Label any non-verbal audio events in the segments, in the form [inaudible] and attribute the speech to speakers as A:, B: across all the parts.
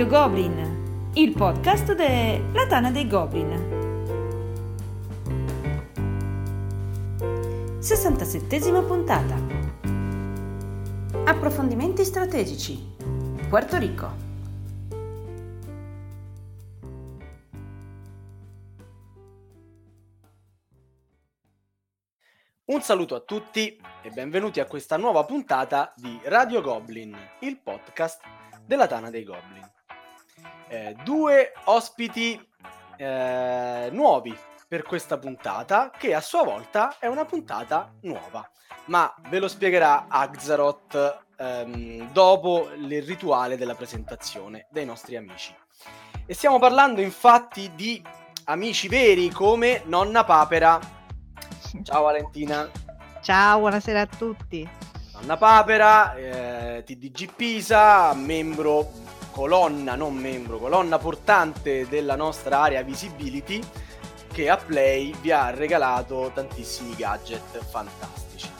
A: Radio Goblin, il podcast della Tana dei Goblin. 67esima puntata. Approfondimenti strategici. Puerto Rico.
B: Un saluto a tutti e benvenuti a questa nuova puntata di Radio Goblin, il podcast della Tana dei Goblin. Eh, due ospiti eh, nuovi per questa puntata, che a sua volta è una puntata nuova, ma ve lo spiegherà Axaroth ehm, dopo il rituale della presentazione dei nostri amici. E stiamo parlando infatti di amici veri come Nonna Papera Ciao Valentina.
C: Ciao, buonasera a tutti.
B: Anna Papera, eh, TDG Pisa, membro, colonna, non membro, colonna portante della nostra area visibility che a Play vi ha regalato tantissimi gadget fantastici.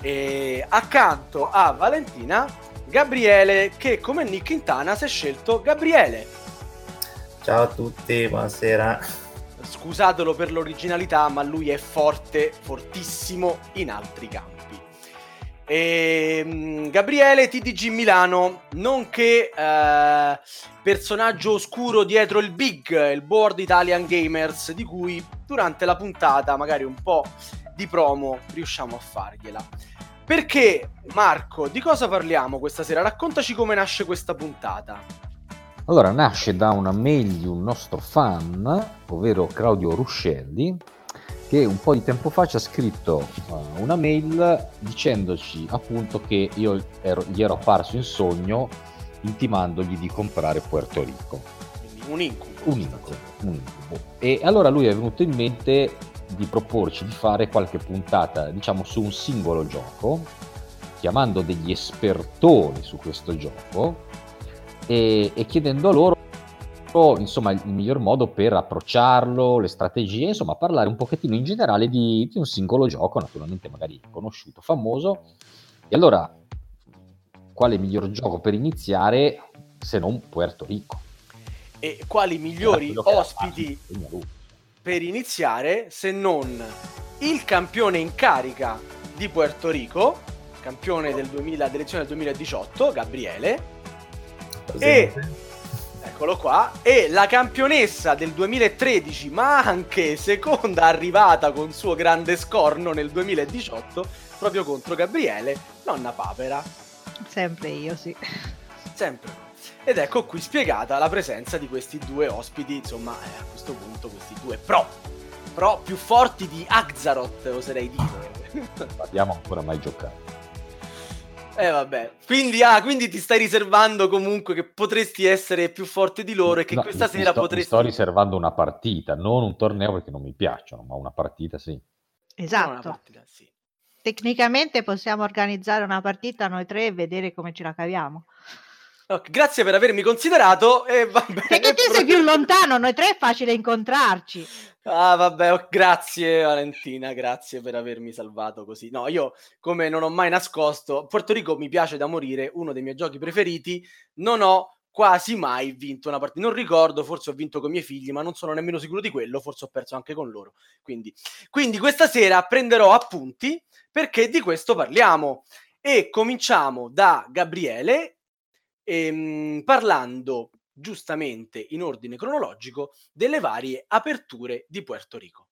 B: E accanto a Valentina, Gabriele che come Nick Quintana si è scelto Gabriele.
D: Ciao a tutti, buonasera
B: scusatelo per l'originalità, ma lui è forte, fortissimo in altri campi. E, ehm, Gabriele TDG Milano, nonché eh, personaggio oscuro dietro il Big, il Board Italian Gamers, di cui durante la puntata, magari un po' di promo, riusciamo a fargliela. Perché, Marco, di cosa parliamo questa sera? Raccontaci come nasce questa puntata.
E: Allora, nasce da una mail di un nostro fan, ovvero Claudio Ruscelli, che un po' di tempo fa ci ha scritto uh, una mail dicendoci appunto che io ero, gli ero apparso in sogno intimandogli di comprare Puerto Rico.
B: Quindi un incubo.
E: Un incubo, un incubo. E allora lui è venuto in mente di proporci di fare qualche puntata, diciamo, su un singolo gioco, chiamando degli espertori su questo gioco e, e chiedendo a loro insomma il miglior modo per approcciarlo, le strategie, insomma parlare un pochettino in generale di, di, un singolo gioco, naturalmente magari conosciuto, famoso. E allora, quale miglior gioco per iniziare se non Puerto Rico?
B: E quali migliori ospiti per iniziare se non il campione in carica di Puerto Rico, campione del 2000, dell'edizione del 2018, Gabriele, e eccolo qua. E la campionessa del 2013, ma anche seconda arrivata con suo grande scorno nel 2018, proprio contro Gabriele, nonna Papera.
C: Sempre io, sì.
B: Sempre. Ed ecco qui spiegata la presenza di questi due ospiti, insomma, eh, a questo punto questi due pro. Pro più forti di Axaroth, oserei dire.
E: Abbiamo ancora mai giocato.
B: Eh vabbè, quindi, ah, quindi ti stai riservando comunque che potresti essere più forte di loro e che no, questa sera
E: sto,
B: potresti...
E: sto riservando una partita, non un torneo perché non mi piacciono, ma una partita sì.
C: Esatto. Partita, sì. Tecnicamente possiamo organizzare una partita noi tre e vedere come ce la caviamo.
B: Okay, grazie per avermi considerato. E va bene,
C: Perché tu sei più lontano, noi tre è facile incontrarci.
B: Ah, vabbè, oh, grazie Valentina, grazie per avermi salvato così. No, io come non ho mai nascosto, Porto Rico mi piace da morire, uno dei miei giochi preferiti, non ho quasi mai vinto una partita. Non ricordo, forse ho vinto con i miei figli, ma non sono nemmeno sicuro di quello, forse ho perso anche con loro. Quindi, quindi questa sera prenderò appunti perché di questo parliamo. E cominciamo da Gabriele, ehm, parlando giustamente in ordine cronologico delle varie aperture di Puerto Rico.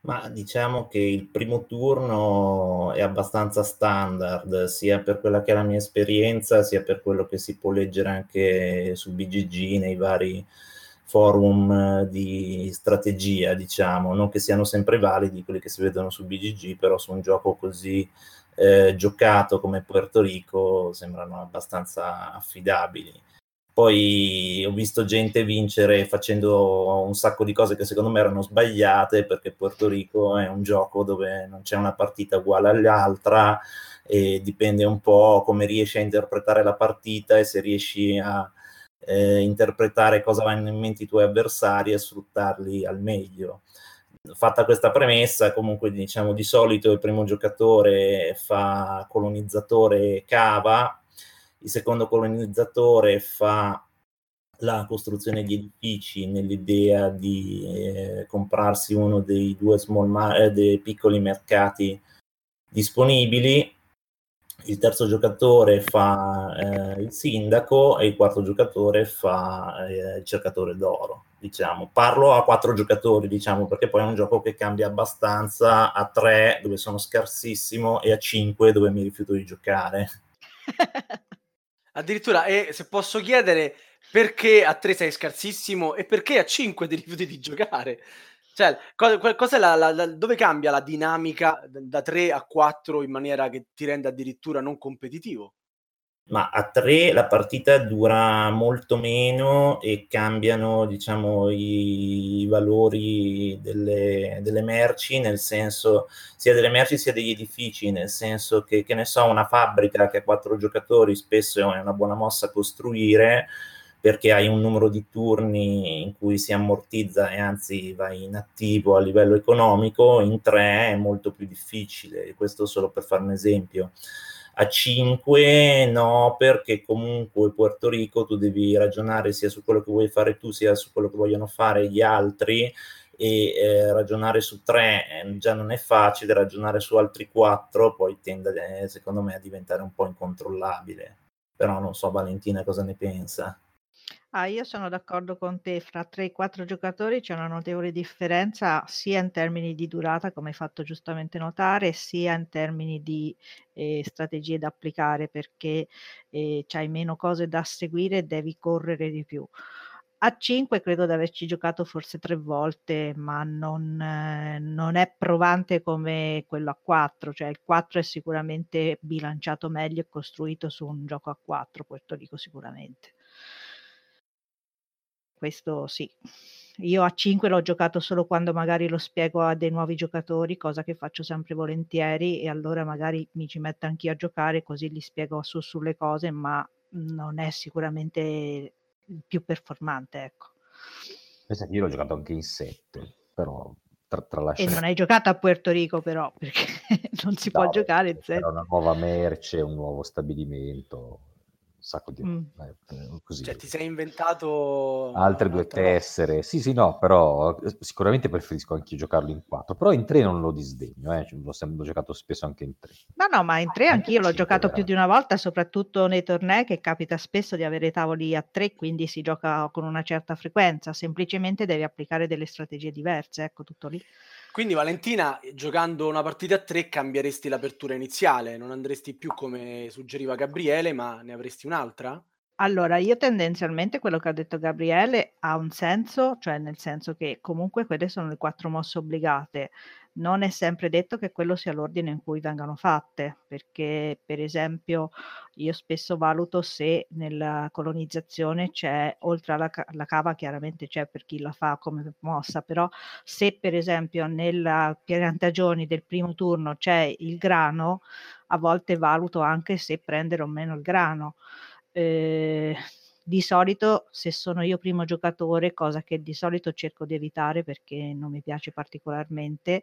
D: Ma diciamo che il primo turno è abbastanza standard, sia per quella che è la mia esperienza, sia per quello che si può leggere anche su BGG, nei vari forum di strategia, diciamo, non che siano sempre validi quelli che si vedono su BGG, però su un gioco così eh, giocato come Puerto Rico sembrano abbastanza affidabili. Poi ho visto gente vincere facendo un sacco di cose che secondo me erano sbagliate perché Puerto Rico è un gioco dove non c'è una partita uguale all'altra e dipende un po' come riesci a interpretare la partita e se riesci a eh, interpretare cosa vanno in mente i tuoi avversari e sfruttarli al meglio. Fatta questa premessa, comunque diciamo di solito il primo giocatore fa colonizzatore cava il secondo colonizzatore fa la costruzione di edifici nell'idea di eh, comprarsi uno dei due ma- eh, dei piccoli mercati disponibili il terzo giocatore fa eh, il sindaco e il quarto giocatore fa eh, il cercatore d'oro. Diciamo. Parlo a quattro giocatori, diciamo, perché poi è un gioco che cambia abbastanza a tre, dove sono scarsissimo, e a cinque, dove mi rifiuto di giocare. [laughs]
B: Addirittura, e se posso chiedere perché a tre sei scarsissimo e perché a cinque ti rifiuti di giocare? Cioè, cosa la, la, la, dove cambia la dinamica da 3 a 4 in maniera che ti rende addirittura non competitivo?
D: Ma a 3 la partita dura molto meno e cambiano, diciamo, i, valori delle, delle, merci, nel senso sia delle merci sia degli edifici, nel senso che, che ne so, una fabbrica che ha quattro giocatori spesso è una buona mossa costruire perché hai un numero di turni in cui si ammortizza e anzi vai in attivo a livello economico, in tre è molto più difficile, questo solo per fare un esempio. A 5 no, perché comunque Puerto Rico tu devi ragionare sia su quello che vuoi fare tu, sia su quello che vogliono fare gli altri e eh, ragionare su tre eh, già non è facile, ragionare su altri quattro poi tende eh, secondo me a diventare un po' incontrollabile. Però non so Valentina cosa ne pensa.
C: Ah, io sono d'accordo con te, fra 3 e 4 giocatori c'è una notevole differenza sia in termini di durata, come hai fatto giustamente notare, sia in termini di eh, strategie da applicare perché eh, c'hai meno cose da seguire e devi correre di più. A 5 credo di averci giocato forse tre volte, ma non, eh, non è provante come quello a 4, cioè il 4 è sicuramente bilanciato meglio e costruito su un gioco a 4, Puerto Rico sicuramente. Questo sì. Io a 5 l'ho giocato solo quando magari lo spiego a dei nuovi giocatori, cosa che faccio sempre volentieri e allora magari mi ci metto anch'io a giocare così gli spiego su sulle cose, ma non è sicuramente il più performante, ecco.
E: Io l'ho giocato anche in 7, però tra, tra
C: E non hai giocato a Puerto Rico però, [laughs] perché non si no, può giocare in 7.
E: Era una nuova merce, un nuovo stabilimento sacco di mm.
B: eh, così. Cioè, ti sei inventato
E: altre due tessere. Sì, sì, no, però eh, sicuramente preferisco anche giocarlo in quattro. Però in tre non lo disdegno, eh. l'ho, sempre, giocato spesso anche in tre.
C: Ma no, ma in tre anch'io l'ho giocato più di una volta, soprattutto nei tornei che capita spesso di avere tavoli a tre, quindi si gioca con una certa frequenza. Semplicemente devi applicare delle strategie diverse, ecco tutto lì.
B: Quindi Valentina, giocando una partita a tre, cambieresti l'apertura iniziale, non andresti più come suggeriva Gabriele, ma ne avresti un'altra?
C: Allora, io tendenzialmente quello che ha detto Gabriele ha un senso, cioè nel senso che comunque quelle sono le quattro mosse obbligate non è sempre detto che quello sia l'ordine in cui vengano fatte, perché per esempio io spesso valuto se nella colonizzazione c'è, oltre alla la cava chiaramente c'è per chi la fa come mossa, però se per esempio nella piantagioni del primo turno c'è il grano, a volte valuto anche se prendere o meno il grano. Eh, di solito se sono io primo giocatore, cosa che di solito cerco di evitare perché non mi piace particolarmente,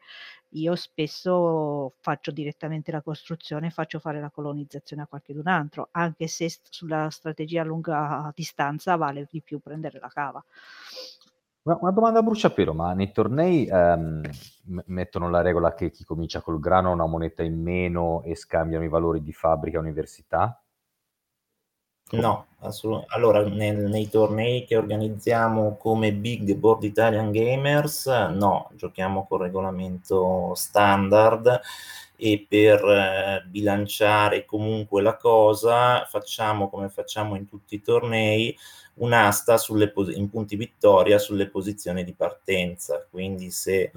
C: io spesso faccio direttamente la costruzione e faccio fare la colonizzazione a qualcun altro, anche se sulla strategia a lunga distanza vale di più prendere la cava.
E: Una domanda a bruciapelo, ma nei tornei ehm, mettono la regola che chi comincia col grano ha una moneta in meno e scambiano i valori di fabbrica università?
D: No, assolut- allora nel- nei tornei che organizziamo come Big Board Italian Gamers, no, giochiamo con regolamento standard e per eh, bilanciare comunque la cosa facciamo come facciamo in tutti i tornei un'asta sulle pos- in punti vittoria sulle posizioni di partenza. Quindi se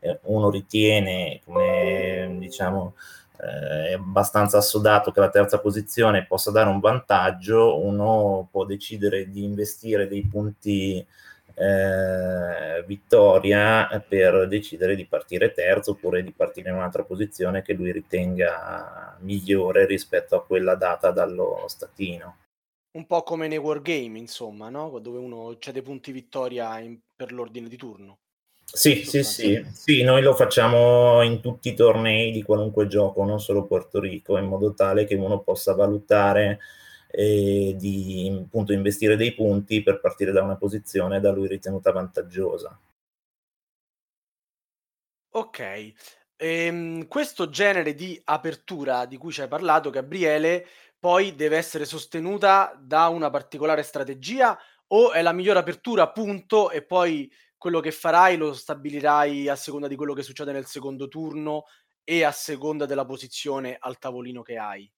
D: eh, uno ritiene, come diciamo, eh, è abbastanza assodato che la terza posizione possa dare un vantaggio, uno può decidere di investire dei punti eh, vittoria per decidere di partire terzo oppure di partire in un'altra posizione che lui ritenga migliore rispetto a quella data dallo statino.
B: Un po' come nei wargame, insomma, no? dove uno cede punti vittoria in, per l'ordine di turno.
D: Sì, sì, sì, sì, noi lo facciamo in tutti i tornei di qualunque gioco, non solo Porto Rico, in modo tale che uno possa valutare e di appunto investire dei punti per partire da una posizione da lui ritenuta vantaggiosa.
B: Ok, ehm, questo genere di apertura di cui ci hai parlato, Gabriele, poi deve essere sostenuta da una particolare strategia o è la migliore apertura, punto, e poi quello che farai lo stabilirai a seconda di quello che succede nel secondo turno e a seconda della posizione al tavolino che hai?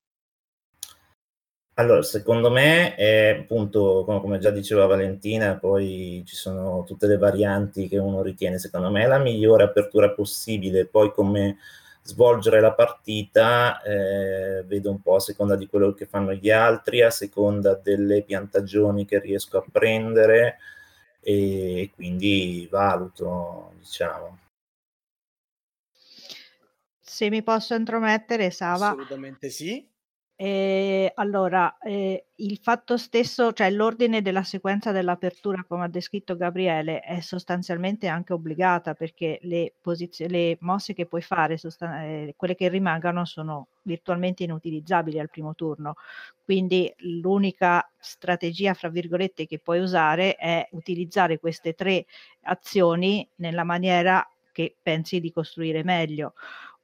D: Allora, secondo me è appunto, come già diceva Valentina, poi ci sono tutte le varianti che uno ritiene, secondo me è la migliore apertura possibile, poi come svolgere la partita eh, vedo un po' a seconda di quello che fanno gli altri, a seconda delle piantagioni che riesco a prendere e quindi valuto, diciamo.
C: Se mi posso intromettere, Sava.
B: Assolutamente sì.
C: Ehm, allora, ehm, il fatto stesso cioè l'ordine della sequenza dell'apertura, come ha descritto Gabriele, è sostanzialmente anche obbligata perché le posizio le mosse che puoi fare sostan ehm, quelle che rimangano sono virtualmente inutilizzabili al primo turno. Quindi l'unica "strategia" fra virgolette che puoi usare è utilizzare queste 3 azioni nella maniera che pensi di costruire meglio.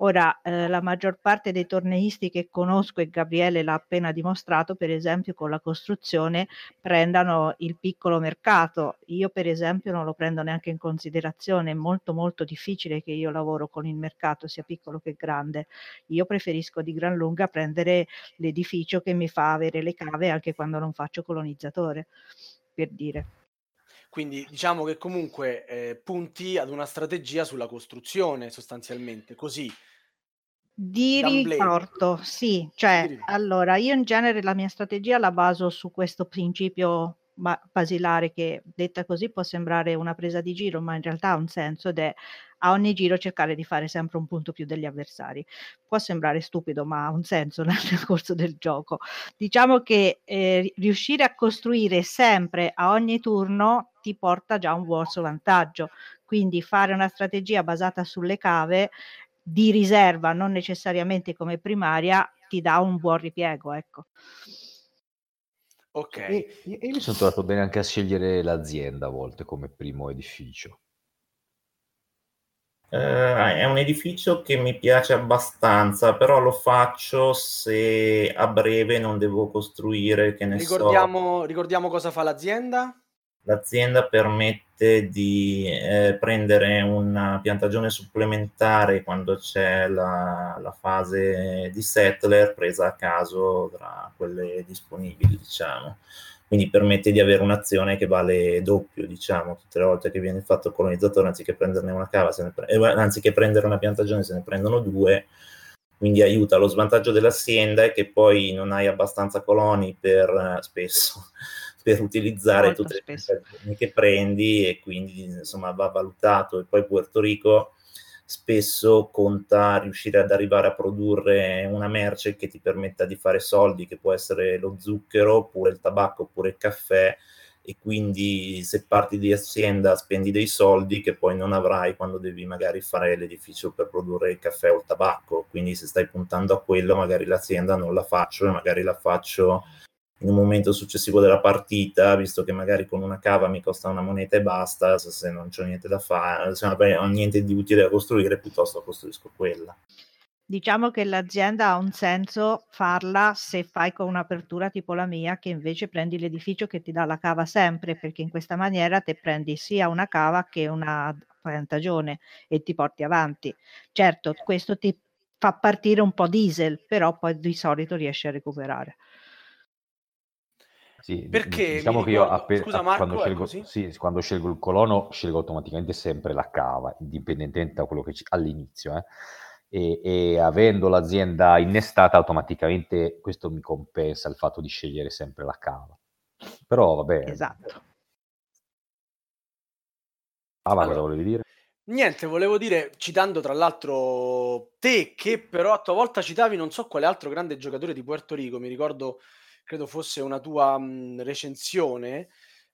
C: Ora, eh, la maggior parte dei torneisti che conosco, e Gabriele l'ha appena dimostrato, per esempio con la costruzione, prendano il piccolo mercato. Io per esempio non lo prendo neanche in considerazione, è molto molto difficile che io lavoro con il mercato, sia piccolo che grande. Io preferisco di gran lunga prendere l'edificio che mi fa avere le cave anche quando non faccio colonizzatore, per dire.
B: Quindi diciamo che comunque eh, punti ad una strategia sulla costruzione sostanzialmente, così
C: di riporto, sì, cioè allora io in genere la mia strategia la baso su questo principio ba- basilare che detta così può sembrare una presa di giro, ma in realtà ha un senso ed è a ogni giro cercare di fare sempre un punto più degli avversari. Può sembrare stupido, ma ha un senso nel, [laughs] nel corso del gioco. Diciamo che eh, riuscire a costruire sempre a ogni turno ti porta già un buon vantaggio. Quindi fare una strategia basata sulle cave di riserva, non necessariamente come primaria, ti dà un buon ripiego, ecco.
B: Ok.
E: E, io mi sono trovato bene anche a scegliere l'azienda a volte come primo edificio.
D: Uh, è un edificio che mi piace abbastanza, però lo faccio se a breve non devo costruire, che ne
B: ricordiamo,
D: so.
B: Ricordiamo cosa fa l'azienda?
D: L'azienda permette di eh, prendere una piantagione supplementare quando c'è la, la, fase di settler presa a caso tra quelle disponibili, diciamo. Quindi permette di avere un'azione che vale doppio, diciamo, tutte le volte che viene fatto il colonizzatore, anziché prenderne una cava, pre- eh, anziché prendere una piantagione, se ne prendono due, quindi aiuta. Lo svantaggio dell'azienda è che poi non hai abbastanza coloni per eh, spesso per utilizzare Molto tutte spesso. le piantagioni che prendi e quindi insomma va valutato. E poi Puerto Rico spesso conta riuscire ad arrivare a produrre una merce che ti permetta di fare soldi, che può essere lo zucchero, oppure il tabacco, oppure il caffè, e quindi se parti di azienda spendi dei soldi che poi non avrai quando devi magari fare l'edificio per produrre il caffè o il tabacco, quindi se stai puntando a quello magari l'azienda non la faccio e magari la faccio in un momento successivo della partita, visto che magari con una cava mi costa una moneta e basta, se non c'è niente da fare, se non ho niente di utile da costruire, piuttosto costruisco quella.
C: Diciamo che l'azienda ha un senso farla se fai con un'apertura tipo la mia, che invece prendi l'edificio che ti dà la cava sempre, perché in questa maniera te prendi sia una cava che una piantagione e ti porti avanti. Certo, questo ti fa partire un po' diesel, però poi di solito riesci a recuperare.
E: Sì,
B: Perché
E: diciamo che io
B: ricordo,
E: appe-
B: scusa Marco,
E: quando,
B: è
E: scelgo, sì, quando scelgo il colono scelgo automaticamente sempre la cava, indipendentemente da quello che c'è all'inizio. eh. E, e avendo l'azienda innestata, automaticamente questo mi compensa il fatto di scegliere sempre la cava. Però vabbè,
C: Esatto.
E: ah, ma cosa
B: Allora,
E: volevi dire?
B: niente, volevo dire, citando tra l'altro te, che però a tua volta citavi non so quale altro grande giocatore di Puerto Rico, mi ricordo, credo fosse una tua mh, recensione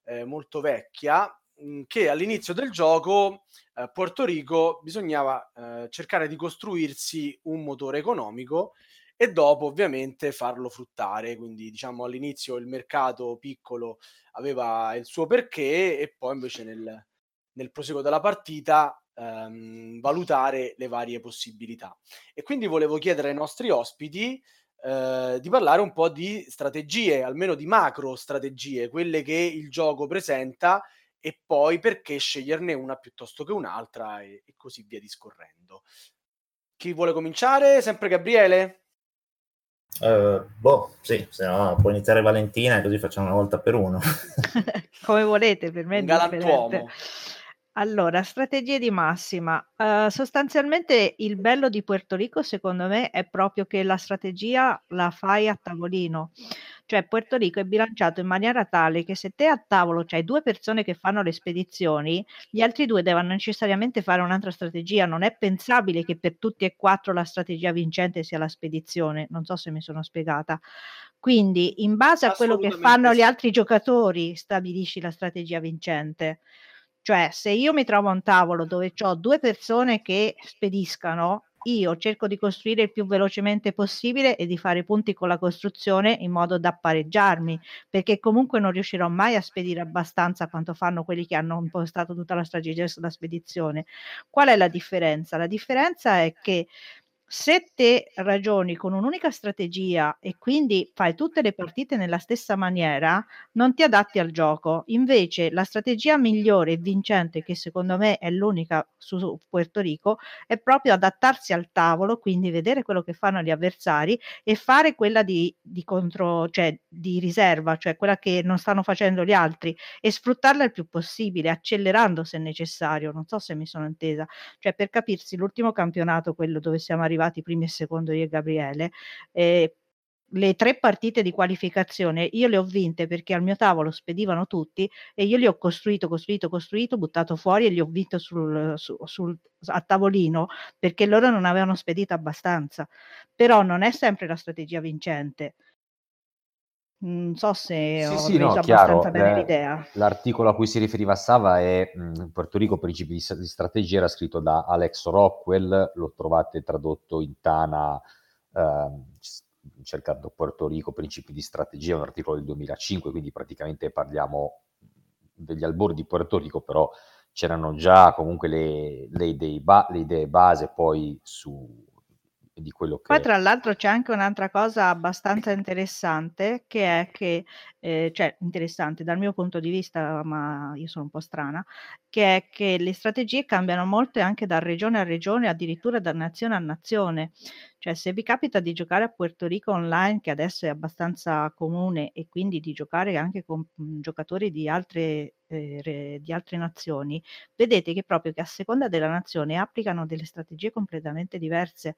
B: eh, molto vecchia, mh, che all'inizio del gioco eh, Puerto Rico bisognava eh, cercare di costruirsi un motore economico e dopo ovviamente farlo fruttare. Quindi diciamo all'inizio il mercato piccolo aveva il suo perché e poi invece nel, nel proseguo della partita ehm, valutare le varie possibilità. E quindi volevo chiedere ai nostri ospiti eh, di parlare un po' di strategie, almeno di macro strategie, quelle che il gioco presenta e poi perché sceglierne una piuttosto che un'altra e, e così via discorrendo. Chi vuole cominciare? Sempre Gabriele?
D: Uh, boh, sì, se no può iniziare Valentina e così facciamo una volta per uno. [laughs]
C: Come volete, per me è
B: Un galantuomo.
C: Allora, strategie di massima. Uh, sostanzialmente il bello di Puerto Rico, secondo me, è proprio che la strategia la fai a tavolino. Cioè, Puerto Rico è bilanciato in maniera tale che se te a tavolo c'hai due persone che fanno le spedizioni, gli altri due devono necessariamente fare un'altra strategia. Non è pensabile che per tutti e quattro la strategia vincente sia la spedizione. Non so se mi sono spiegata. Quindi, in base a quello che fanno gli altri giocatori, stabilisci la strategia vincente. Cioè, se io mi trovo a un tavolo dove ho due persone che spediscano, io cerco di costruire il più velocemente possibile e di fare punti con la costruzione in modo da pareggiarmi, perché comunque non riuscirò mai a spedire abbastanza quanto fanno quelli che hanno impostato tutta la strategia sulla spedizione. Qual è la differenza? La differenza è che se te ragioni con un'unica strategia e quindi fai tutte le partite nella stessa maniera, non ti adatti al gioco. Invece la strategia migliore e vincente, che secondo me è l'unica su Puerto Rico, è proprio adattarsi al tavolo, quindi vedere quello che fanno gli avversari e fare quella di, di contro, cioè di riserva, cioè quella che non stanno facendo gli altri e sfruttarla il più possibile, accelerando se necessario. Non so se mi sono intesa. Cioè, per capirsi, l'ultimo campionato, quello dove siamo arrivati arrivati primi e secondo io e Gabriele. Eh, le tre partite di qualificazione io le ho vinte perché al mio tavolo spedivano tutti e io li ho costruito, costruito, costruito, buttato fuori e li ho vinto sul, sul, sul, a tavolino perché loro non avevano spedito abbastanza. Però non è sempre la strategia vincente. Non so se sì, ho sì, no, chiaro. bene eh, l'idea.
E: L'articolo a cui si riferiva Sava è mh, Puerto Rico Principi di, di, strategia, era scritto da Alex Rockwell, lo trovate tradotto in Tana eh, cercando Puerto Rico Principi di strategia, un articolo del 2005, quindi praticamente parliamo degli albori di Puerto Rico, però c'erano già comunque le, le, idee, ba- le idee base poi su di quello che...
C: Poi tra l'altro c'è anche un'altra cosa abbastanza interessante che è che, eh, cioè interessante dal mio punto di vista, ma io sono un po' strana, che è che le strategie cambiano molto anche da regione a regione, addirittura da nazione a nazione. Cioè se vi capita di giocare a Puerto Rico online, che adesso è abbastanza comune, e quindi di giocare anche con mh, giocatori di altre, eh, di altre nazioni, vedete che proprio che a seconda della nazione applicano delle strategie completamente diverse.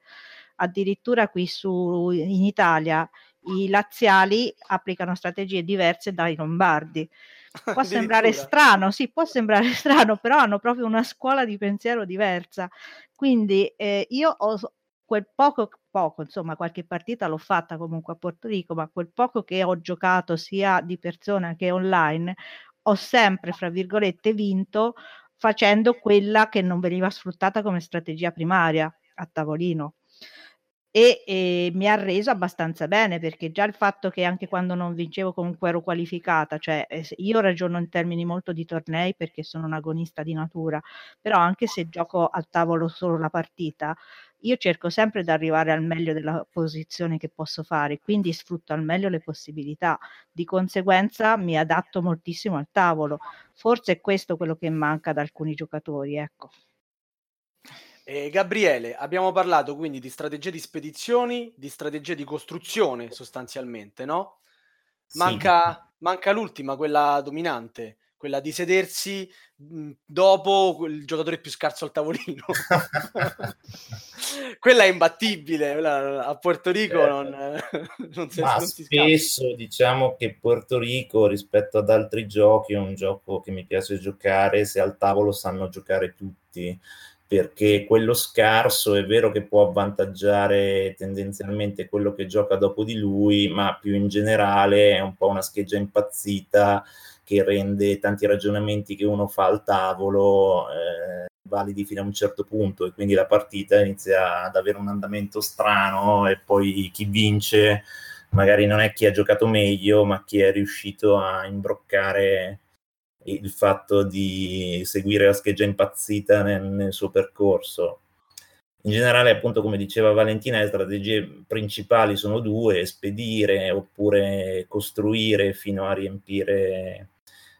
C: Addirittura qui su, in Italia i laziali applicano strategie diverse dai lombardi. [laughs] Può sembrare strano, sì, può sembrare [laughs] strano, però hanno proprio una scuola di pensiero diversa. Quindi eh, io ho quel poco, poco, insomma, qualche partita l'ho fatta comunque a Porto Rico, ma quel poco che ho giocato sia di persona che online, ho sempre, fra virgolette, vinto facendo quella che non veniva sfruttata come strategia primaria a tavolino e, e mi ha reso abbastanza bene perché già il fatto che anche quando non vincevo comunque ero qualificata, cioè eh, io ragiono in termini molto di tornei perché sono un agonista di natura, però anche se gioco al tavolo solo la partita, io cerco sempre di arrivare al meglio della posizione che posso fare, quindi sfrutto al meglio le possibilità. Di conseguenza mi adatto moltissimo al tavolo. Forse è questo quello che manca ad alcuni giocatori, ecco.
B: Eh, Gabriele, abbiamo parlato quindi di strategie di spedizioni, di strategie di costruzione sostanzialmente, no? Manca, sì. manca l'ultima, quella dominante, quella di sedersi mh, dopo il giocatore più scarso al tavolino. [laughs] quella è imbattibile, quella, a Puerto Rico eh, non, [laughs] non,
D: si, ma non si spesso scappa. diciamo che Puerto Rico rispetto ad altri giochi è un gioco che mi piace giocare se al tavolo sanno giocare tutti perché quello scarso è vero che può avvantaggiare tendenzialmente quello che gioca dopo di lui, ma più in generale è un po' una scheggia impazzita che rende tanti ragionamenti che uno fa al tavolo eh, validi fino a un certo punto e quindi la partita inizia ad avere un andamento strano e poi chi vince magari non è chi ha giocato meglio, ma chi è riuscito a imbroccare il fatto di seguire la scheggia impazzita nel, nel suo percorso. In generale, appunto, come diceva Valentina, le strategie principali sono due, spedire oppure costruire fino a riempire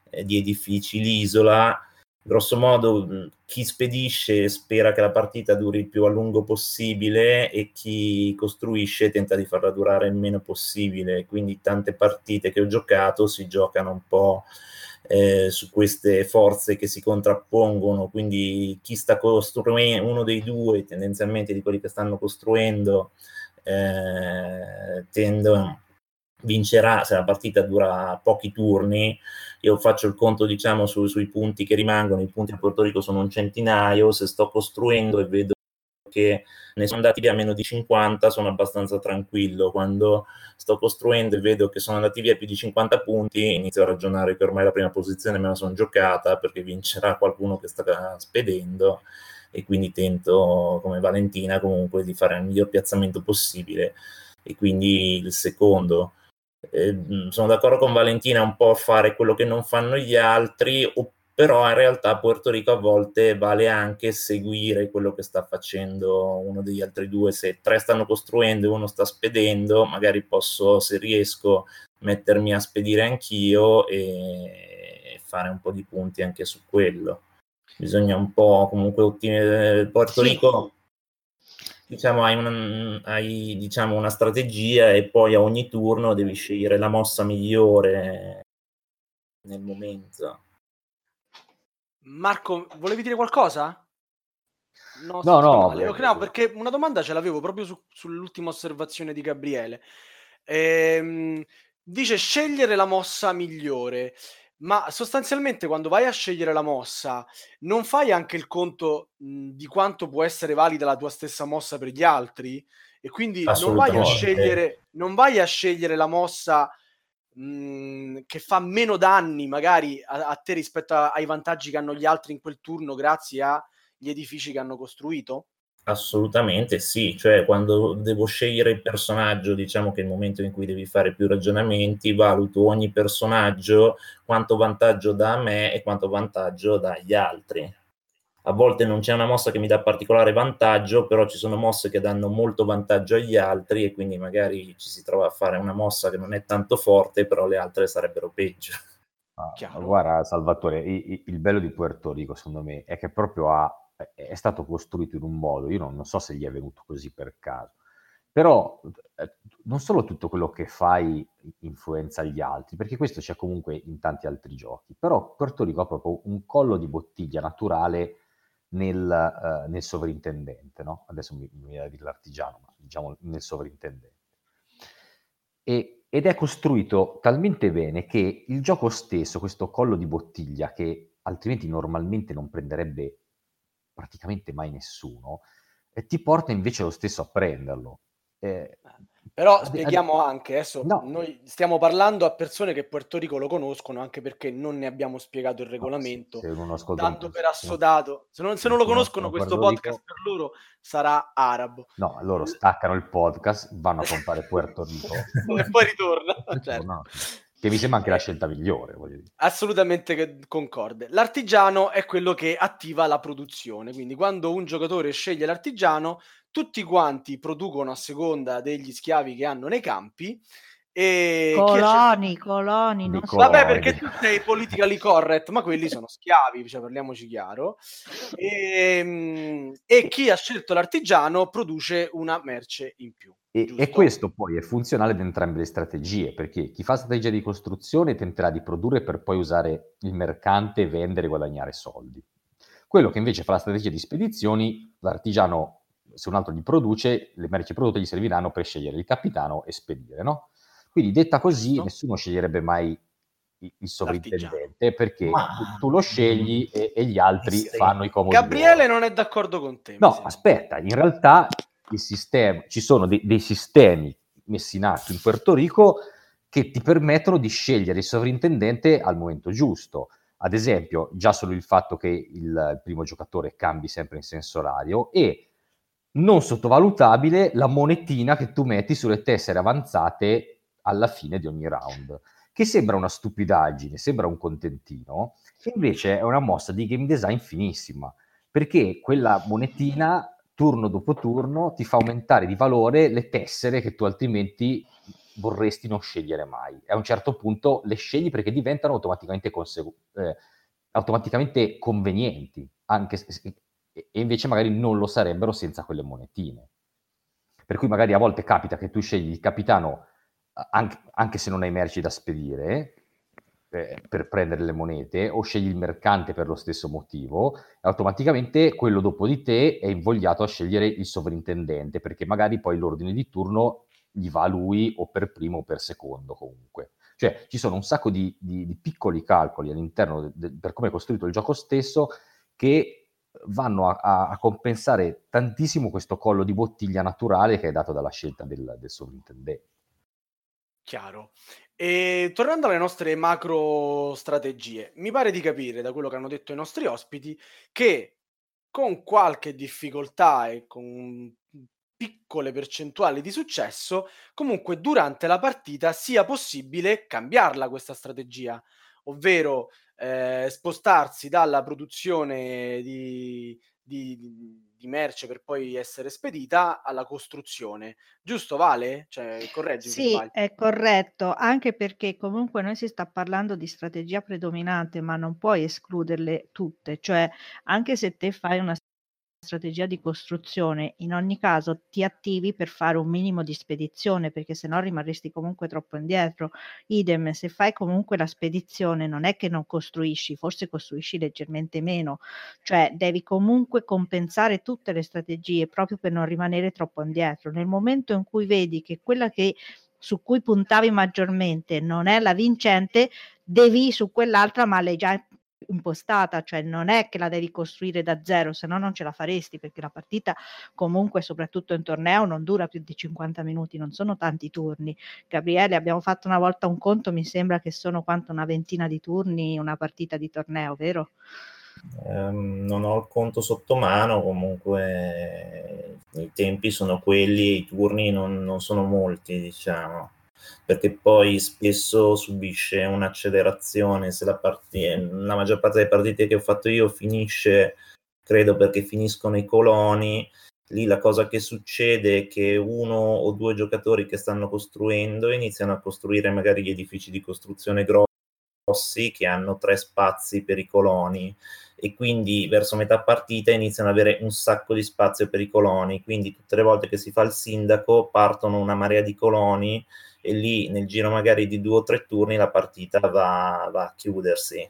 D: eh, di edifici l'isola. Grosso modo, chi spedisce spera che la partita duri il più a lungo possibile e chi costruisce tenta di farla durare il meno possibile. Quindi tante partite che ho giocato si giocano un po' eh, su queste forze che si contrappongono, quindi chi sta costruendo, uno dei due tendenzialmente di quelli che stanno costruendo, eh, tendo, vincerà se la partita dura pochi turni. Io faccio il conto, diciamo, su, sui punti che rimangono, i punti a Porto Rico sono un centinaio, se sto costruendo e vedo che ne sono andati via meno di 50, sono abbastanza tranquillo. Quando sto costruendo e vedo che sono andati via più di 50 punti, inizio a ragionare che ormai la prima posizione me la sono giocata perché vincerà qualcuno che sta spedendo e quindi tento, come Valentina, comunque di fare il miglior piazzamento possibile. E quindi il secondo. Eh, sono d'accordo con Valentina un po' a fare quello che non fanno gli altri, oppure però in realtà Puerto Rico a volte vale anche seguire quello che sta facendo uno degli altri due, se tre stanno costruendo e uno sta spedendo, magari posso, se riesco, mettermi a spedire anch'io e fare un po' di punti anche su quello. Bisogna un po' comunque ottimizzare. Puerto Rico diciamo, hai, una, hai diciamo, una strategia e poi a ogni turno devi scegliere la mossa migliore nel momento.
B: Marco, volevi dire qualcosa?
E: No, no, no,
B: no, perché una domanda ce l'avevo proprio su, sull'ultima osservazione di Gabriele. Ehm, dice scegliere la mossa migliore, ma sostanzialmente quando vai a scegliere la mossa non fai anche il conto mh, di quanto può essere valida la tua stessa mossa per gli altri? E quindi non vai a scegliere, non vai a scegliere la mossa Mhmm, che fa meno danni magari a, a te rispetto a, ai vantaggi che hanno gli altri in quel turno grazie agli edifici che hanno costruito?
D: Assolutamente sì, cioè quando devo scegliere il personaggio, diciamo che è il momento in cui devi fare più ragionamenti, valuto ogni personaggio, quanto vantaggio dà a me e quanto vantaggio dà agli altri a volte non c'è una mossa che mi dà particolare vantaggio, però ci sono mosse che danno molto vantaggio agli altri e quindi magari ci si trova a fare una mossa che non è tanto forte, però le altre sarebbero peggio.
E: Ah, guarda Salvatore, il, il, bello di Puerto Rico secondo me è che proprio ha, è stato costruito in un modo, io non, non so se gli è venuto così per caso, però eh, non solo tutto quello che fai influenza gli altri, perché questo c'è comunque in tanti altri giochi, però Puerto Rico ha proprio un collo di bottiglia naturale nel, uh, nel sovrintendente, no? adesso mi, mi viene a dire l'artigiano, ma diciamo nel sovrintendente. E, ed è costruito talmente bene che il gioco stesso, questo collo di bottiglia che altrimenti normalmente non prenderebbe praticamente mai nessuno, eh, ti porta invece lo stesso a prenderlo.
B: Eh, però spieghiamo anche, adesso no. noi stiamo parlando a persone che Puerto Rico lo conoscono anche perché non ne abbiamo spiegato il regolamento, no, tanto per assodato. Se non, se non lo conoscono questo podcast Rico. per loro sarà arabo.
E: No, loro staccano il podcast, vanno a comprare Puerto Rico [laughs]
B: e poi ritornano. Certo.
E: Che mi sembra anche la scelta migliore.
B: Assolutamente concorde. L'artigiano è quello che attiva la produzione, quindi quando un giocatore sceglie l'artigiano tutti quanti producono a seconda degli schiavi che hanno nei campi. E
C: coloni, coloni, non
B: so. Vabbè, perché tu sei politically correct, ma quelli sono schiavi, cioè parliamoci chiaro. E, ehm, e chi ha scelto l'artigiano produce una merce in più.
E: E, e, questo poi è funzionale ad entrambe le strategie, perché chi fa strategia di costruzione tenterà di produrre per poi usare il mercante, vendere e guadagnare soldi. Quello che invece fa la strategia di spedizioni, l'artigiano se un altro gli produce, le merci prodotte gli serviranno per scegliere il capitano e spedire, no? Quindi detta così, no. nessuno sceglierebbe mai il sovrintendente perché Ma... tu, lo scegli e, e gli altri sì. fanno i comodi.
B: Gabriele non è d'accordo con te.
E: No, aspetta, in realtà sistema, ci sono dei, dei sistemi messi in atto in Puerto Rico che ti permettono di scegliere il sovrintendente al momento giusto. ad esempio, già solo il fatto che il, primo giocatore cambi sempre in senso orario e non sottovalutabile la monetina che tu metti sulle tessere avanzate alla fine di ogni round, che sembra una stupidaggine, sembra un contentino, invece è una mossa di game design finissima, perché quella monetina turno dopo turno ti fa aumentare di valore le tessere che tu altrimenti vorresti non scegliere mai. E a un certo punto le scegli perché diventano automaticamente, consegu- eh, automaticamente convenienti, se, e invece magari non lo sarebbero senza quelle monetine. Per cui magari a volte capita che tu scegli il capitano anche, anche se non hai merci da spedire eh, per prendere le monete o scegli il mercante per lo stesso motivo, automaticamente quello dopo di te è invogliato a scegliere il sovrintendente perché magari poi l'ordine di turno gli va a lui o per primo o per secondo comunque. Cioè ci sono un sacco di, di, di piccoli calcoli all'interno de, de, per come è costruito il gioco stesso che vanno a, a, compensare tantissimo questo collo di bottiglia naturale che è dato dalla scelta del, del sovrintendente.
B: Chiaro. E tornando alle nostre macro strategie, mi pare di capire da quello che hanno detto i nostri ospiti che con qualche difficoltà e con piccole percentuali di successo, comunque durante la partita sia possibile cambiarla questa strategia, ovvero eh, spostarsi dalla produzione di, di, di, merce per poi essere spedita alla costruzione. Giusto, Vale? Cioè, correggimi
C: Sì, è corretto, anche perché comunque noi si sta parlando di strategia predominante, ma non puoi escluderle tutte, cioè anche se te fai una strategia di costruzione, in ogni caso ti attivi per fare un minimo di spedizione, perché se no rimarresti comunque troppo indietro. Idem, se fai comunque la spedizione, non è che non costruisci, forse costruisci leggermente meno, cioè devi comunque compensare tutte le strategie proprio per non rimanere troppo indietro. Nel momento in cui vedi che quella che su cui puntavi maggiormente non è la vincente, devi su quell'altra, ma l'hai già impostata, cioè non è che la devi costruire da zero, se no non ce la faresti perché la partita comunque soprattutto in torneo non dura più di 50 minuti, non sono tanti turni. Gabriele, abbiamo fatto una volta un conto, mi sembra che sono quanto una ventina di turni una partita di torneo, vero?
D: Um, non ho il conto sotto mano, comunque i tempi sono quelli, i turni non, non sono molti, diciamo perché poi spesso subisce un'accelerazione se la, partita, la maggior parte delle partite che ho fatto io finisce, credo perché finiscono i coloni, lì la cosa che succede è che uno o due giocatori che stanno costruendo iniziano a costruire magari gli edifici di costruzione grossi che hanno tre spazi per i coloni. E quindi verso metà partita iniziano ad avere un sacco di spazio per i coloni, quindi tutte le volte che si fa il sindaco partono una marea di coloni e lì nel giro magari di due o tre turni la partita va, va a chiudersi.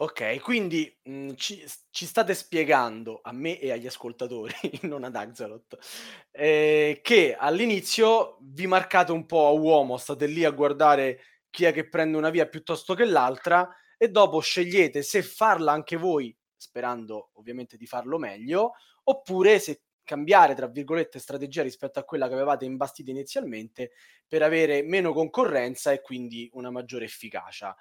B: Ok, quindi mh, ci, ci, state spiegando a me e agli ascoltatori, [laughs] non ad Axalot, eh, che all'inizio vi marcate un po' a uomo, state lì a guardare chi è che prende una via piuttosto che l'altra e dopo scegliete se farla anche voi, sperando ovviamente di farlo meglio, oppure se cambiare, tra virgolette, strategia rispetto a quella che avevate imbastito inizialmente per avere meno concorrenza e quindi una maggiore efficacia.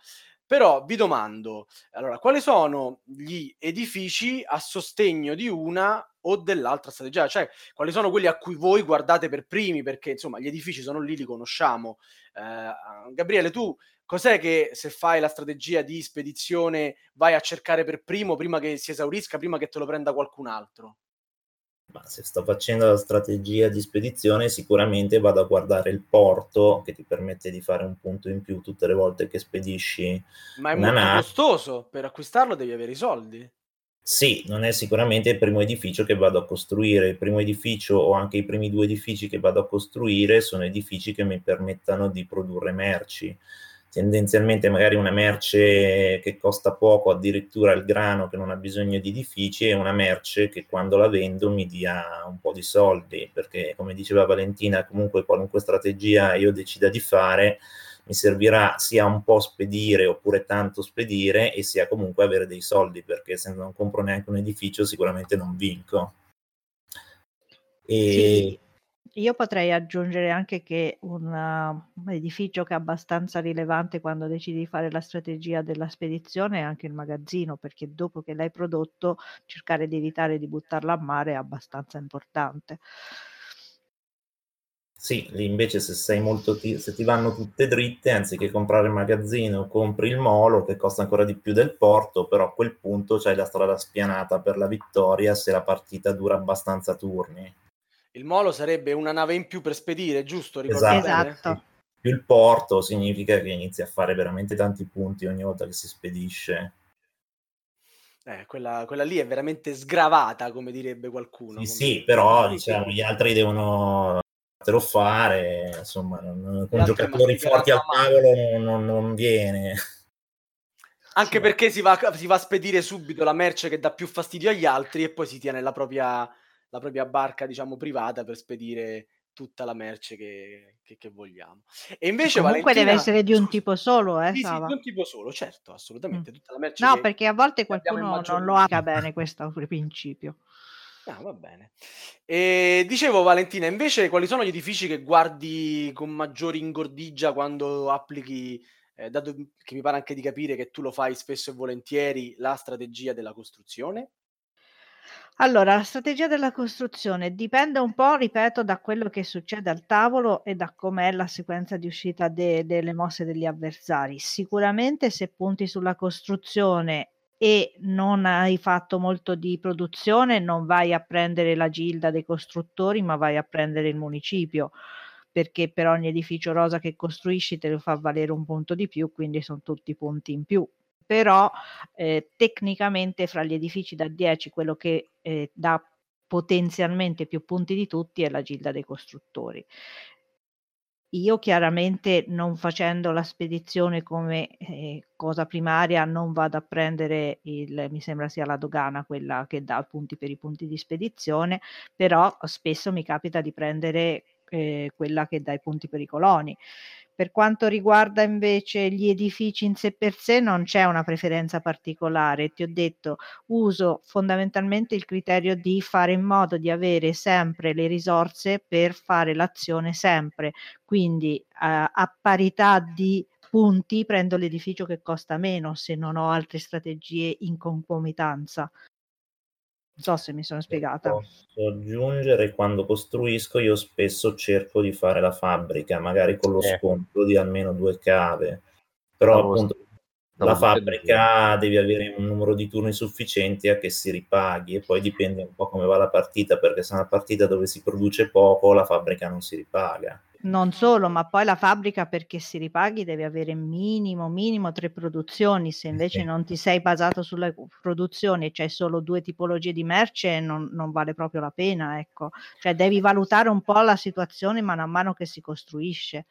B: Però vi domando, allora, quali sono gli edifici a sostegno di una o dell'altra strategia? Cioè, quali sono quelli a cui voi guardate per primi? Perché, insomma, gli edifici sono lì, li conosciamo. Eh, Gabriele, tu cos'è che se fai la strategia di spedizione vai a cercare per primo, prima che si esaurisca, prima che te lo prenda qualcun altro?
D: Ma se sto facendo la strategia di spedizione, sicuramente vado a guardare il porto che ti permette di fare un punto in più tutte le volte che spedisci.
B: Ma è molto nave. costoso, per acquistarlo devi avere i soldi.
D: Sì, non è sicuramente il primo edificio che vado a costruire. Il primo edificio o anche i primi due edifici che vado a costruire sono edifici che mi permettano di produrre merci tendenzialmente magari una merce che costa poco, addirittura il grano che non ha bisogno di edifici, e una merce che quando la vendo mi dia un po' di soldi, perché come diceva Valentina, comunque qualunque strategia io decida di fare, mi servirà sia un po' spedire oppure tanto spedire e sia comunque avere dei soldi, perché se non compro neanche un edificio sicuramente non vinco.
C: E... Sì Io potrei aggiungere anche che un, uh, edificio che è abbastanza rilevante quando decidi di fare la strategia della spedizione è anche il magazzino, perché dopo che l'hai prodotto cercare di evitare di buttarlo a mare è abbastanza importante.
D: Sì, lì invece se sei molto ti, se ti vanno tutte dritte, anziché comprare il magazzino, compri il molo che costa ancora di più del porto, però a quel punto c'hai la strada spianata per la vittoria se la partita dura abbastanza turni.
B: Il molo sarebbe una nave in più per spedire, giusto? Ricordo
C: esatto. esatto.
D: Più il porto significa che inizi a fare veramente tanti punti ogni volta che si spedisce.
B: Eh, quella, quella, lì è veramente sgravata, come direbbe qualcuno.
D: Sì, sì però diciamo, gli altri devono fatelo fare, insomma, non, con giocatori forti al tavolo non, non, viene.
B: Anche sì. perché si va, si va, a spedire subito la merce che dà più fastidio agli altri e poi si tiene la propria, la propria barca, diciamo, privata per spedire tutta la merce che, che, che vogliamo. E invece
C: Comunque
B: Valentina...
C: deve essere di un tipo solo, eh,
B: sì, sì, di un tipo solo, certo, assolutamente.
C: Mm. Tutta la merce no, perché a volte qualcuno non lo ha bene questo principio.
B: Ah, va bene. E dicevo, Valentina, invece, quali sono gli edifici che guardi con maggiore ingordigia quando applichi, eh, dato che mi pare anche di capire che tu lo fai spesso e volentieri, la strategia della costruzione?
C: Allora, la strategia della costruzione dipende un po', ripeto, da quello che succede al tavolo e da com'è la sequenza di uscita de- delle mosse degli avversari. Sicuramente se punti sulla costruzione e non hai fatto molto di produzione, non vai a prendere la gilda dei costruttori, ma vai a prendere il municipio, perché per ogni edificio rosa che costruisci te lo fa valere un punto di più, quindi sono tutti punti in più. Però eh, tecnicamente fra gli edifici da 10 quello che eh, dà potenzialmente più punti di tutti è la gilda dei costruttori. Io chiaramente non facendo la spedizione come eh, cosa primaria non vado a prendere il, mi sembra sia la dogana quella che dà punti per i punti di spedizione, però spesso mi capita di prendere eh, quella che dà i punti per i coloni. Per quanto riguarda invece gli edifici in sé per sé non c'è una preferenza particolare, ti ho detto uso fondamentalmente il criterio di fare in modo di avere sempre le risorse per fare l'azione sempre, quindi eh, a parità di punti prendo l'edificio che costa meno se non ho altre strategie in concomitanza. Non so se mi sono spiegata.
D: Posso aggiungere, quando costruisco io spesso cerco di fare la fabbrica, magari con lo eh. sconto di almeno due cave, però Stavo appunto la fabbrica devi avere un numero di turni sufficienti a che si ripaghi e poi dipende un po' come va la partita, perché se è una partita dove si produce poco la fabbrica non si ripaga.
C: Non solo, ma poi la fabbrica perché si ripaghi deve avere minimo, minimo tre produzioni. Se invece non ti sei basato sulle produzioni e c'hai solo due tipologie di merce, non, non vale proprio la pena, ecco. Cioè devi valutare un po' la situazione man mano che si costruisce.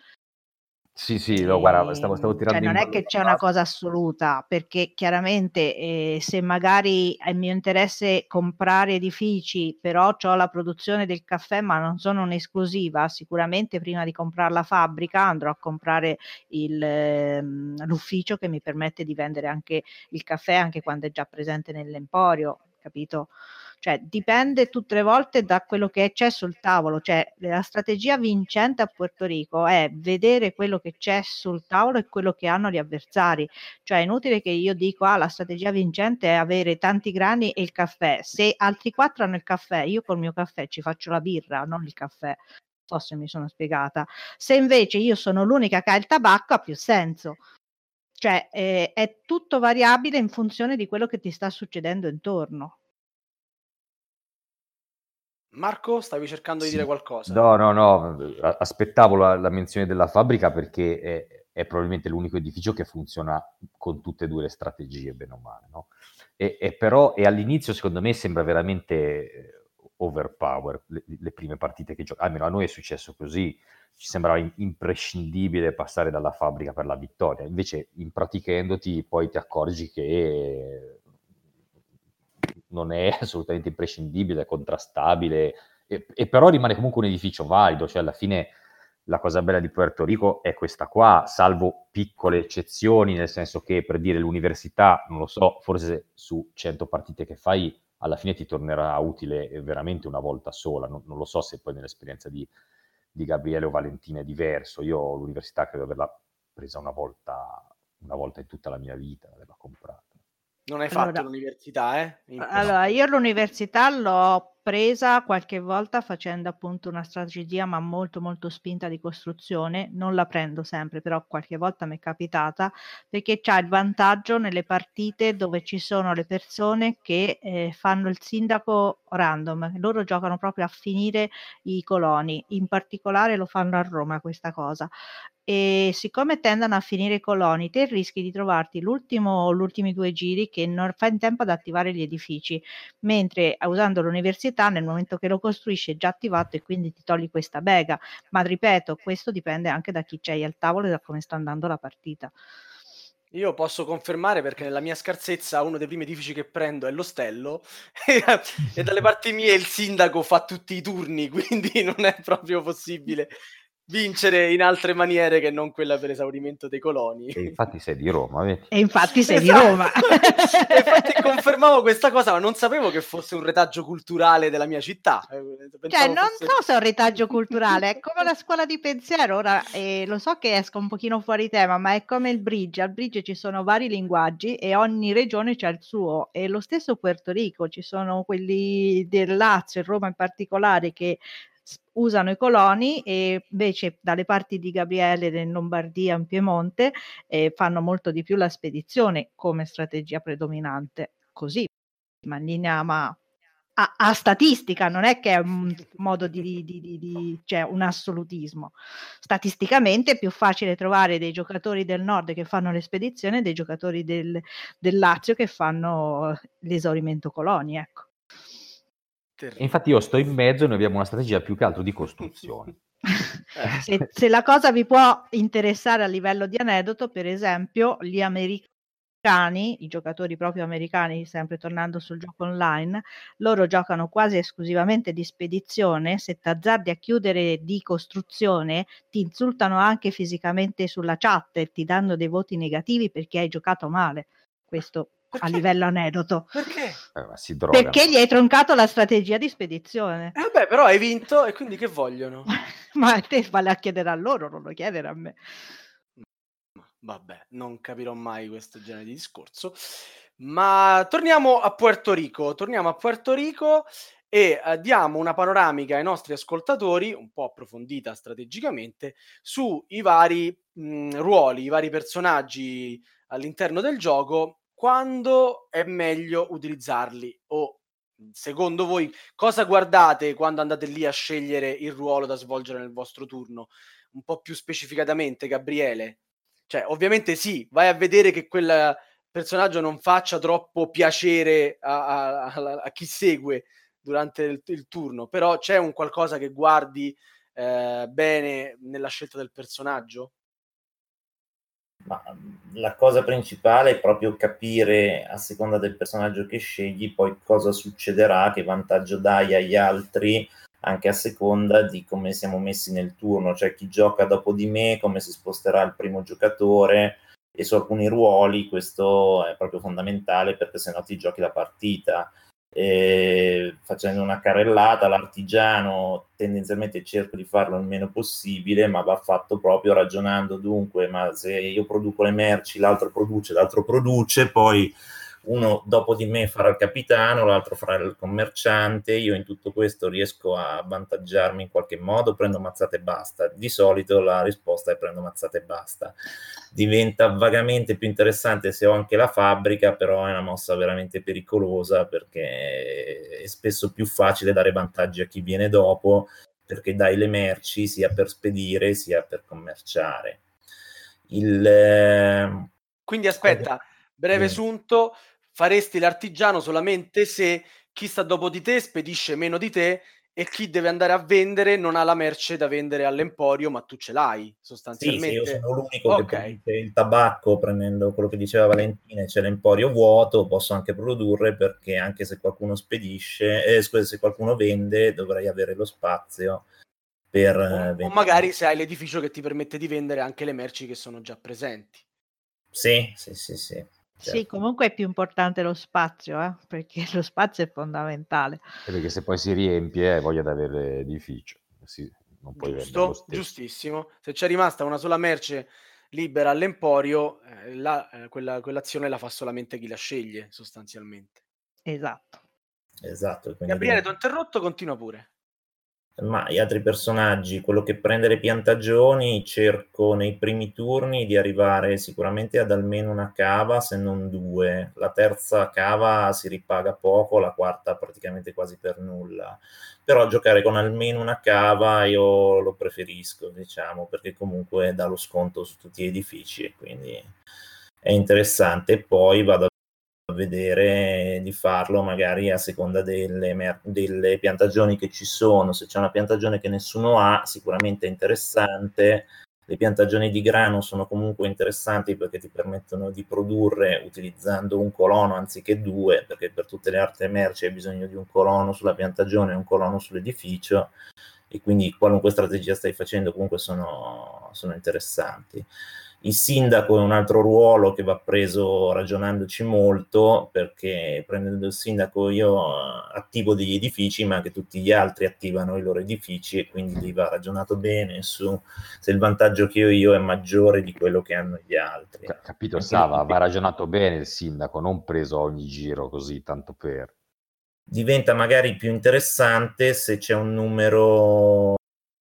E: Sì, sì, no, guarda, stavo, stavo
C: Cioè,
E: tirando in
C: non è che c'è una cosa assoluta, perché chiaramente eh, se magari è mio interesse comprare edifici, però ho la produzione del caffè, ma non sono un'esclusiva, sicuramente prima di comprare la fabbrica andrò a comprare il, ehm, l'ufficio che mi permette di vendere anche il caffè anche quando è già presente nell'emporio, capito? Cioè dipende tutte le volte da quello che c'è sul tavolo, cioè la strategia vincente a Puerto Rico è vedere quello che c'è sul tavolo e quello che hanno gli avversari. Cioè è inutile che io dico ah la strategia vincente è avere tanti grani e il caffè. Se altri quattro hanno il caffè, io col mio caffè ci faccio la birra, non il caffè. Non so se mi sono spiegata. Se invece io sono l'unica che ha il tabacco, ha più senso. Cioè eh, è tutto variabile in funzione di quello che ti sta succedendo intorno.
B: Marco, stavi cercando di
E: Sì.
B: dire qualcosa?
E: No, no, no, aspettavo la, la menzione della fabbrica perché è, è probabilmente l'unico edificio che funziona con tutte e due le strategie, bene o male, no? E, e però e all'inizio secondo me sembra veramente eh, overpower le, le prime partite che gioca, almeno a noi è successo così, ci sembrava im- imprescindibile passare dalla fabbrica per la vittoria, invece in praticandoti poi ti accorgi che non è [laughs] assolutamente imprescindibile, contrastabile, e, e, però rimane comunque un edificio valido, cioè alla fine la cosa bella di Puerto Rico è questa qua, salvo piccole eccezioni, nel senso che per dire l'università, non lo so, forse su 100 partite che fai, alla fine ti tornerà utile veramente una volta sola, non, non lo so se poi nell'esperienza di, di Gabriele o Valentina è diverso. Io l'università credo averla presa una volta, una volta in tutta la mia vita, averla comprata.
B: Non hai fatto
C: Allora-
B: l'università, eh?
C: Allora, io l'università l'ho presa qualche volta facendo appunto una strategia, ma molto molto spinta di costruzione. Non la prendo sempre, però qualche volta mi è capitata perché c'ha il vantaggio nelle partite dove ci sono le persone che eh, fanno il sindaco random. Loro giocano proprio a finire i coloni. In particolare lo fanno a Roma questa cosa. E siccome tendono a finire i coloni, te rischi di trovarti l'ultimo o gli ultimi due giri che non fai in tempo ad attivare gli edifici, mentre usando l'università nel momento che lo costruisci è già attivato e quindi ti togli questa bega. Ma ripeto, questo dipende anche da chi c'hai al tavolo e da come sta andando la partita.
B: Io posso confermare perché nella mia scarsezza uno dei primi edifici che prendo è l'ostello [laughs] e dalle parti mie il sindaco fa tutti i turni, [laughs] quindi non è proprio possibile vincere in altre maniere che non quella per esaurimento dei coloni.
E: E infatti sei di Roma, vedi?
C: E infatti sei di
B: Esatto.
C: Roma.
B: E [laughs] infatti confermavo questa cosa, ma non sapevo che fosse un retaggio culturale della mia città. Eh,
C: Cioè,
B: pensavo
C: non
B: fosse-
C: so se è un retaggio culturale, è come la scuola di pensiero. Ora, eh, lo so che esco un pochino fuori tema, ma è come il bridge. Al bridge ci sono vari linguaggi e ogni regione c'ha il suo. E lo stesso Puerto Rico, ci sono quelli del Lazio e Roma in particolare che usano i coloni e invece dalle parti di Gabriele in Lombardia, in Piemonte, eh, fanno molto di più la spedizione come strategia predominante. Così, ma in linea, ma a, a statistica, non è che è un modo di, di- di- di- cioè un assolutismo. Statisticamente è più facile trovare dei giocatori del nord che fanno le spedizioni e dei giocatori del, del Lazio che fanno l'esaurimento coloni, ecco.
B: Terribile.
E: Infatti io sto in mezzo e noi abbiamo una strategia più che altro di costruzione. [laughs]
B: Eh.
C: se, se la cosa vi può interessare a livello di aneddoto, per esempio, gli americani, i giocatori proprio americani, sempre tornando sul gioco online, loro giocano quasi esclusivamente di spedizione. Se t'azzardi a chiudere di costruzione, ti insultano anche fisicamente sulla chat e ti danno dei voti negativi perché hai giocato male. Questo a livello aneddoto.
B: Perché?
E: Eh, ma si drogano.
C: Perché gli hai troncato la strategia di spedizione.
B: Eh, vabbè, però hai vinto e quindi che vogliono? [laughs]
C: Ma te vale a chiedere a loro, non lo chiedere a me.
B: Vabbè, non capirò mai questo genere di discorso. Ma torniamo a Puerto Rico. Torniamo a Puerto Rico e eh, diamo una panoramica ai nostri ascoltatori, un po' approfondita strategicamente, sui vari mh, ruoli, i vari personaggi all'interno del gioco, quando è meglio utilizzarli o secondo voi cosa guardate quando andate lì a scegliere il ruolo da svolgere nel vostro turno? Un po' più specificatamente, Gabriele. Cioè, ovviamente sì, vai a vedere che quel personaggio non faccia troppo piacere a, a- a- a chi segue durante il, il turno, però c'è un qualcosa che guardi eh, bene nella scelta del personaggio?
D: Ma mhmm, la cosa principale è proprio capire a seconda del personaggio che scegli poi cosa succederà, che vantaggio dai agli altri, anche a seconda di come siamo messi nel turno, cioè chi gioca dopo di me, come si sposterà il primo giocatore e su alcuni ruoli questo è proprio fondamentale perché se no ti giochi la partita. E facendo una carrellata, l'artigiano tendenzialmente cerco di farlo il meno possibile, ma va fatto proprio ragionando dunque, ma se io produco le merci, l'altro produce, l'altro produce, poi uno dopo di me farà il capitano, l'altro farà il commerciante, io in tutto questo riesco a avvantaggiarmi in qualche modo, prendo mazzate e basta. Di solito la risposta è prendo mazzate e basta. Diventa vagamente più interessante se ho anche la fabbrica, però è una mossa veramente pericolosa perché è spesso più facile dare vantaggi a chi viene dopo perché dai le merci sia per spedire sia per commerciare. Il, eh,
B: Quindi aspetta, breve
D: Sì.
B: sunto, faresti l'artigiano solamente se chi sta dopo di te spedisce meno di te e chi deve andare a vendere non ha la merce da vendere all'emporio, ma tu ce l'hai
D: Sì, se
B: sostanzialmente.
D: io sono l'unico
B: Ok.
D: che produce il tabacco, prendendo quello che diceva Valentina, c'è l'emporio vuoto, posso anche produrre perché anche se qualcuno spedisce, eh, scusa, se qualcuno vende, dovrei avere lo spazio per eh,
B: O, o
D: vendere.
B: magari se hai l'edificio che ti permette di vendere anche le merci che sono già presenti.
D: Sì, sì, sì, sì.
C: Sì,
D: certo.
C: comunque è più importante lo spazio, eh, perché [laughs] lo spazio è fondamentale.
E: E perché se poi si riempie hai voglia di avere l'edificio. Si, non puoi
B: Giusto, giustissimo. Se c'è rimasta una sola merce libera all'emporio, eh, la, eh, quella, quell'azione la fa solamente chi la sceglie, sostanzialmente.
C: Esatto.
D: Esatto.
B: Gabriele, ti ho interrotto, continua pure
D: ma gli altri personaggi, quello che prende le piantagioni, cerco nei primi turni di arrivare sicuramente ad almeno una cava, se non due. La terza cava si ripaga poco, la quarta praticamente quasi per nulla. Però giocare con almeno una cava io lo preferisco, diciamo, perché comunque dà lo sconto su tutti gli edifici e quindi è interessante. Poi vado a vedere di farlo magari a seconda delle, delle, piantagioni che ci sono. Se c'è una piantagione che nessuno ha, sicuramente è interessante. Le piantagioni di grano sono comunque interessanti perché ti permettono di produrre utilizzando un colono anziché due, perché per tutte le altre merci hai bisogno di un colono sulla piantagione e un colono sull'edificio e quindi qualunque strategia stai facendo comunque sono, sono interessanti. Il sindaco è un altro ruolo che va preso ragionandoci molto, perché prendendo il sindaco io attivo degli edifici, ma anche tutti gli altri attivano i loro edifici e quindi lì va ragionato bene su se il vantaggio che ho io è maggiore di quello che hanno gli altri.
E: Capito, Sava, va ragionato bene il sindaco, non preso ogni giro così, tanto per
D: diventa magari più interessante se c'è un numero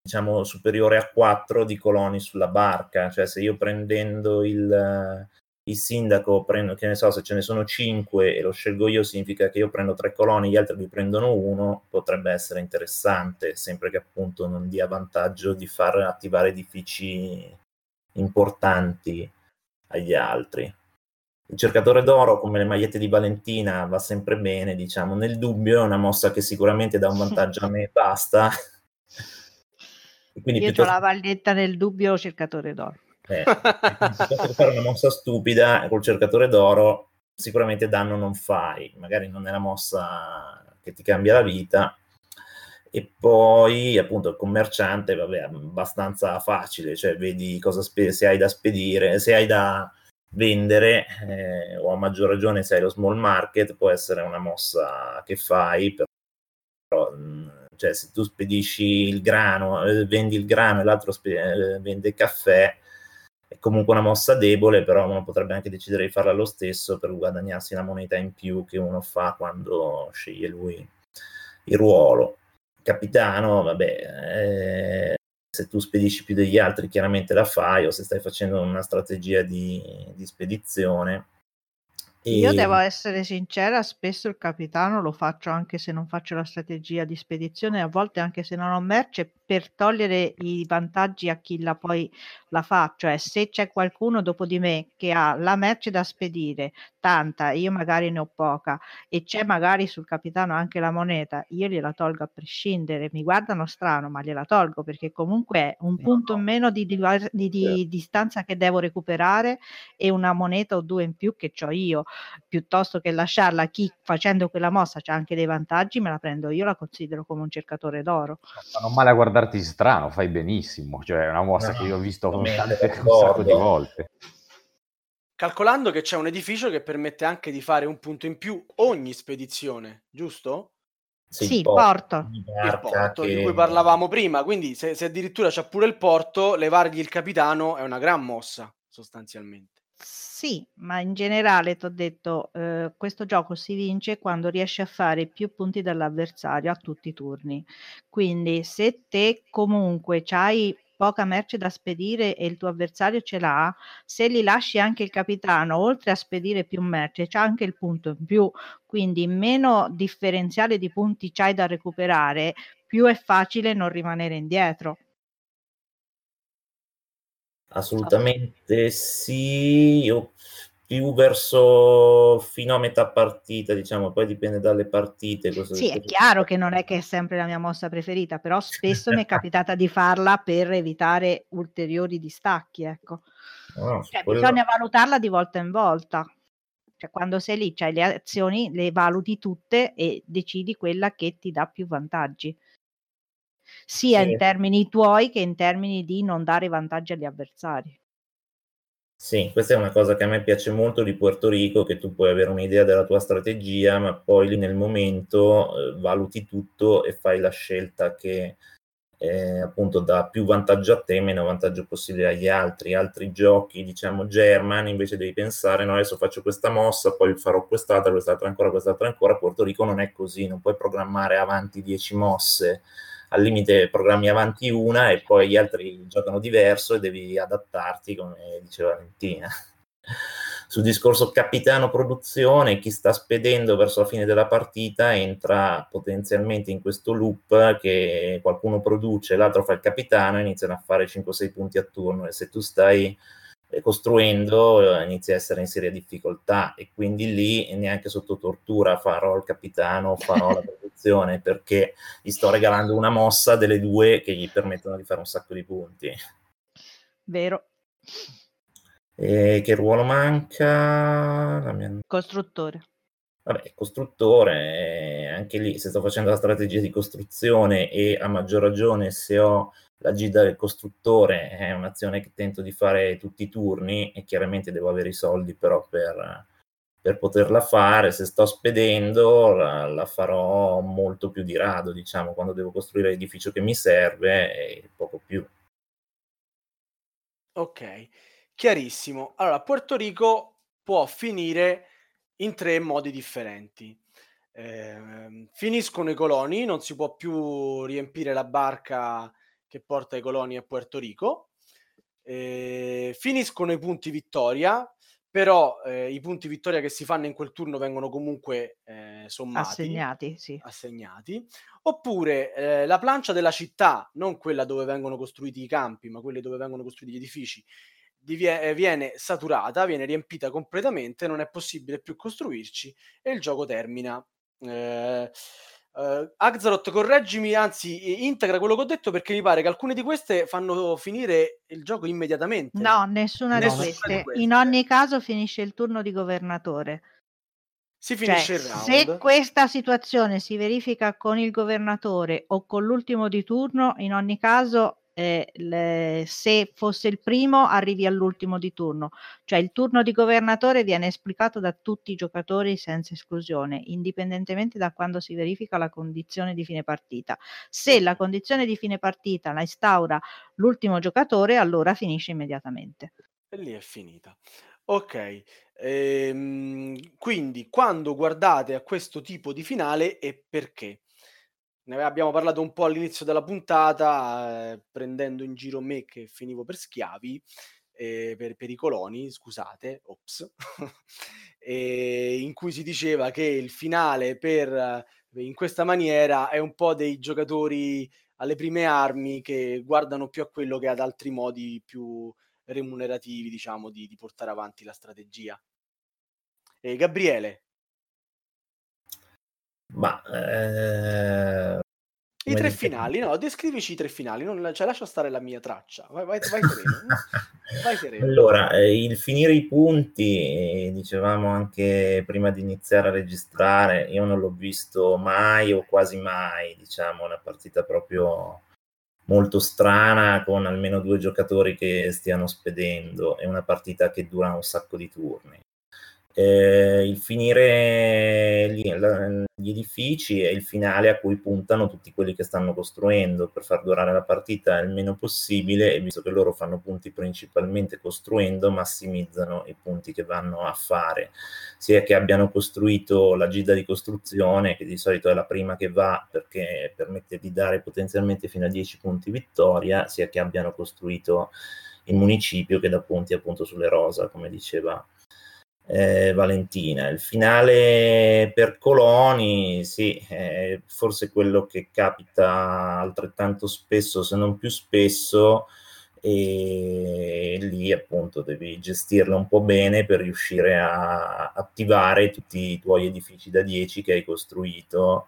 D: diciamo superiore a 4 di coloni sulla barca, cioè se io prendendo il, il sindaco prendo, che ne so, se ce ne sono 5 e lo scelgo io significa che io prendo 3 coloni, gli altri mi prendono uno, potrebbe essere interessante, sempre che appunto non dia vantaggio di far attivare edifici importanti agli altri. Il cercatore d'oro, come le magliette di Valentina, va sempre bene, diciamo. Nel dubbio è una mossa che sicuramente dà un [laughs] vantaggio a me basta,
C: Io piuttosto... ho la maglietta nel dubbio cercatore d'oro.
D: Eh, fare una mossa stupida col cercatore d'oro, sicuramente danno non fai, magari non è la mossa che ti cambia la vita. E poi appunto il commerciante, vabbè, abbastanza facile, cioè vedi cosa spe- se hai da spedire, se hai da vendere, eh, o a maggior ragione se hai lo small market, può essere una mossa che fai, però cioè se tu spedisci il grano, eh, vendi il grano e l'altro spe- eh, vende il caffè, è comunque una mossa debole, però uno potrebbe anche decidere di farla lo stesso per guadagnarsi una moneta in più che uno fa quando sceglie lui il ruolo. Capitano, vabbè, eh, se tu spedisci più degli altri chiaramente la fai o se stai facendo una strategia di, di spedizione
C: e... Io devo essere sincera, spesso il capitano lo faccio anche se non faccio la strategia di spedizione, a volte anche se non ho merce, per togliere i vantaggi a chi la poi la fa, cioè se c'è qualcuno dopo di me che ha la merce da spedire, tanta, io magari ne ho poca, e c'è magari sul capitano anche la moneta, io gliela tolgo a prescindere, mi guardano strano, ma gliela tolgo perché comunque è un punto in meno di, di, di, di certo. distanza che devo recuperare e una moneta o due in più che ho io piuttosto che lasciarla a chi facendo quella mossa c'ha anche dei vantaggi, me la prendo io, la considero come un cercatore d'oro.
E: Ma non male a guardarti strano, fai benissimo, cioè è una mossa no, che io ho visto con tante, un sacco di volte.
B: Calcolando che c'è un edificio che permette anche di fare un punto in più ogni spedizione, giusto?
C: Sì, sì il porto.
B: Il porto che... di cui parlavamo prima, quindi se, se addirittura c'è pure il porto, levargli il capitano è una gran mossa, sostanzialmente.
C: Sì, ma in generale t'ho detto, ehm, questo gioco si vince quando riesci a fare più punti dell'avversario a tutti i turni. Quindi se te comunque c'hai poca merce da spedire e il tuo avversario ce l'ha, se gli lasci anche il capitano, oltre a spedire più merce, c'ha anche il punto in più, quindi meno differenziale di punti c'hai da recuperare, più è facile non rimanere indietro.
D: Assolutamente sì, io più verso fino a metà partita, diciamo, poi dipende dalle partite.
C: Sì, è chiaro che non è che è sempre la mia mossa preferita, però spesso mi è [laughs] capitata di farla per evitare ulteriori distacchi, ecco. No, cioè, quello... Bisogna valutarla di volta in volta. Cioè, quando sei lì, c'hai le azioni, le valuti tutte e decidi quella che ti dà più vantaggi sia sì. in termini tuoi che in termini di non dare vantaggi agli avversari.
D: Sì, questa è una cosa che a me piace molto di Puerto Rico, che tu puoi avere un'idea della tua strategia, ma poi lì nel momento eh, valuti tutto e fai la scelta che eh, appunto dà più vantaggio a te, meno vantaggio possibile agli altri. Altri giochi, diciamo German, invece devi pensare, no, adesso faccio questa mossa, poi farò quest'altra, quest'altra ancora, quest'altra ancora. Porto Rico non è così, non puoi programmare avanti 10 mosse, al limite programmi avanti una e poi gli altri giocano diverso e devi adattarti, come diceva Valentina. [laughs] Sul discorso capitano produzione, chi sta spedendo verso la fine della partita entra potenzialmente in questo loop che qualcuno produce, l'altro fa il capitano e iniziano a fare 5-6 punti a turno e se tu stai costruendo eh, inizi a essere in seria difficoltà e quindi lì neanche sotto tortura farò il capitano, farò la [laughs] produzione perché gli sto regalando una mossa delle due che gli permettono di fare un sacco di punti.
C: Vero.
D: E che ruolo manca?
C: Mia... Costruttore.
D: Vabbè, costruttore, anche lì se sto facendo la strategia di costruzione e a maggior ragione se ho la gida del costruttore, è un'azione che tento di fare tutti i turni e chiaramente devo avere i soldi però per, per poterla fare. Se sto spedendo la, la, farò molto più di rado, diciamo, quando devo costruire l'edificio che mi serve e poco più.
B: Ok. Chiarissimo. Allora, Puerto Rico può finire in tre modi differenti. Eh, finiscono i coloni, non si può più riempire la barca che porta i coloni a Puerto Rico. Eh, finiscono i punti vittoria, però eh, i punti vittoria che si fanno in quel turno vengono comunque eh, sommati.
C: Assegnati, sì.
B: Assegnati. Oppure eh, la plancia della città, non quella dove vengono costruiti i campi, ma quelle dove vengono costruiti gli edifici, divie- viene saturata, viene riempita completamente, non è possibile più costruirci e il gioco termina. Eh, Uh, Axaroth, correggimi, anzi, integra quello che ho detto perché mi pare che alcune di queste fanno finire il gioco immediatamente.
C: No, nessuna, nessuna di, queste. di, queste. In ogni caso finisce il turno di governatore.
B: Si finisce cioè, il round.
C: Se questa situazione si verifica con il governatore o con l'ultimo di turno, in ogni caso eh, le, se fosse il primo arrivi all'ultimo di turno, cioè il turno di governatore viene esplicato da tutti i giocatori senza esclusione, indipendentemente da quando si verifica la condizione di fine partita. Se la condizione di fine partita la instaura l'ultimo giocatore, allora finisce immediatamente.
B: E lì è finita. Ok, ehm, quindi quando guardate a questo tipo di finale e perché? Ne abbiamo parlato un po' all'inizio della puntata, eh, prendendo in giro me che finivo per schiavi, eh, per, per, i coloni, scusate, ops, [laughs] in cui si diceva che il finale per, in questa maniera è un po' dei giocatori alle prime armi che guardano più a quello che ad altri modi più remunerativi, diciamo, di, di portare avanti la strategia. Gabriele,
D: ma eh,
B: i tre finali, no, descrivici i tre finali, non, cioè lascia stare la mia traccia, vai, vai, vai sereno. [laughs] vai sereno.
D: Allora, eh, il finire i punti, dicevamo anche prima di iniziare a registrare, io non l'ho visto mai o quasi mai, diciamo, una partita proprio molto strana con almeno due giocatori che stiano spedendo, è una partita che dura un sacco di turni eh, il finire gli, gli, edifici è il finale a cui puntano tutti quelli che stanno costruendo per far durare la partita il meno possibile e visto che loro fanno punti principalmente costruendo massimizzano i punti che vanno a fare. Sia che abbiano costruito la gida di costruzione che di solito è la prima che va perché permette di dare potenzialmente fino a 10 punti vittoria sia che abbiano costruito il municipio che dà punti appunto sulle rosa come diceva eh, Valentina. Il finale per Coloni, sì, è forse quello che capita altrettanto spesso, se non più spesso, e lì appunto devi gestirla un po' bene per riuscire a attivare tutti i tuoi edifici da 10 che hai costruito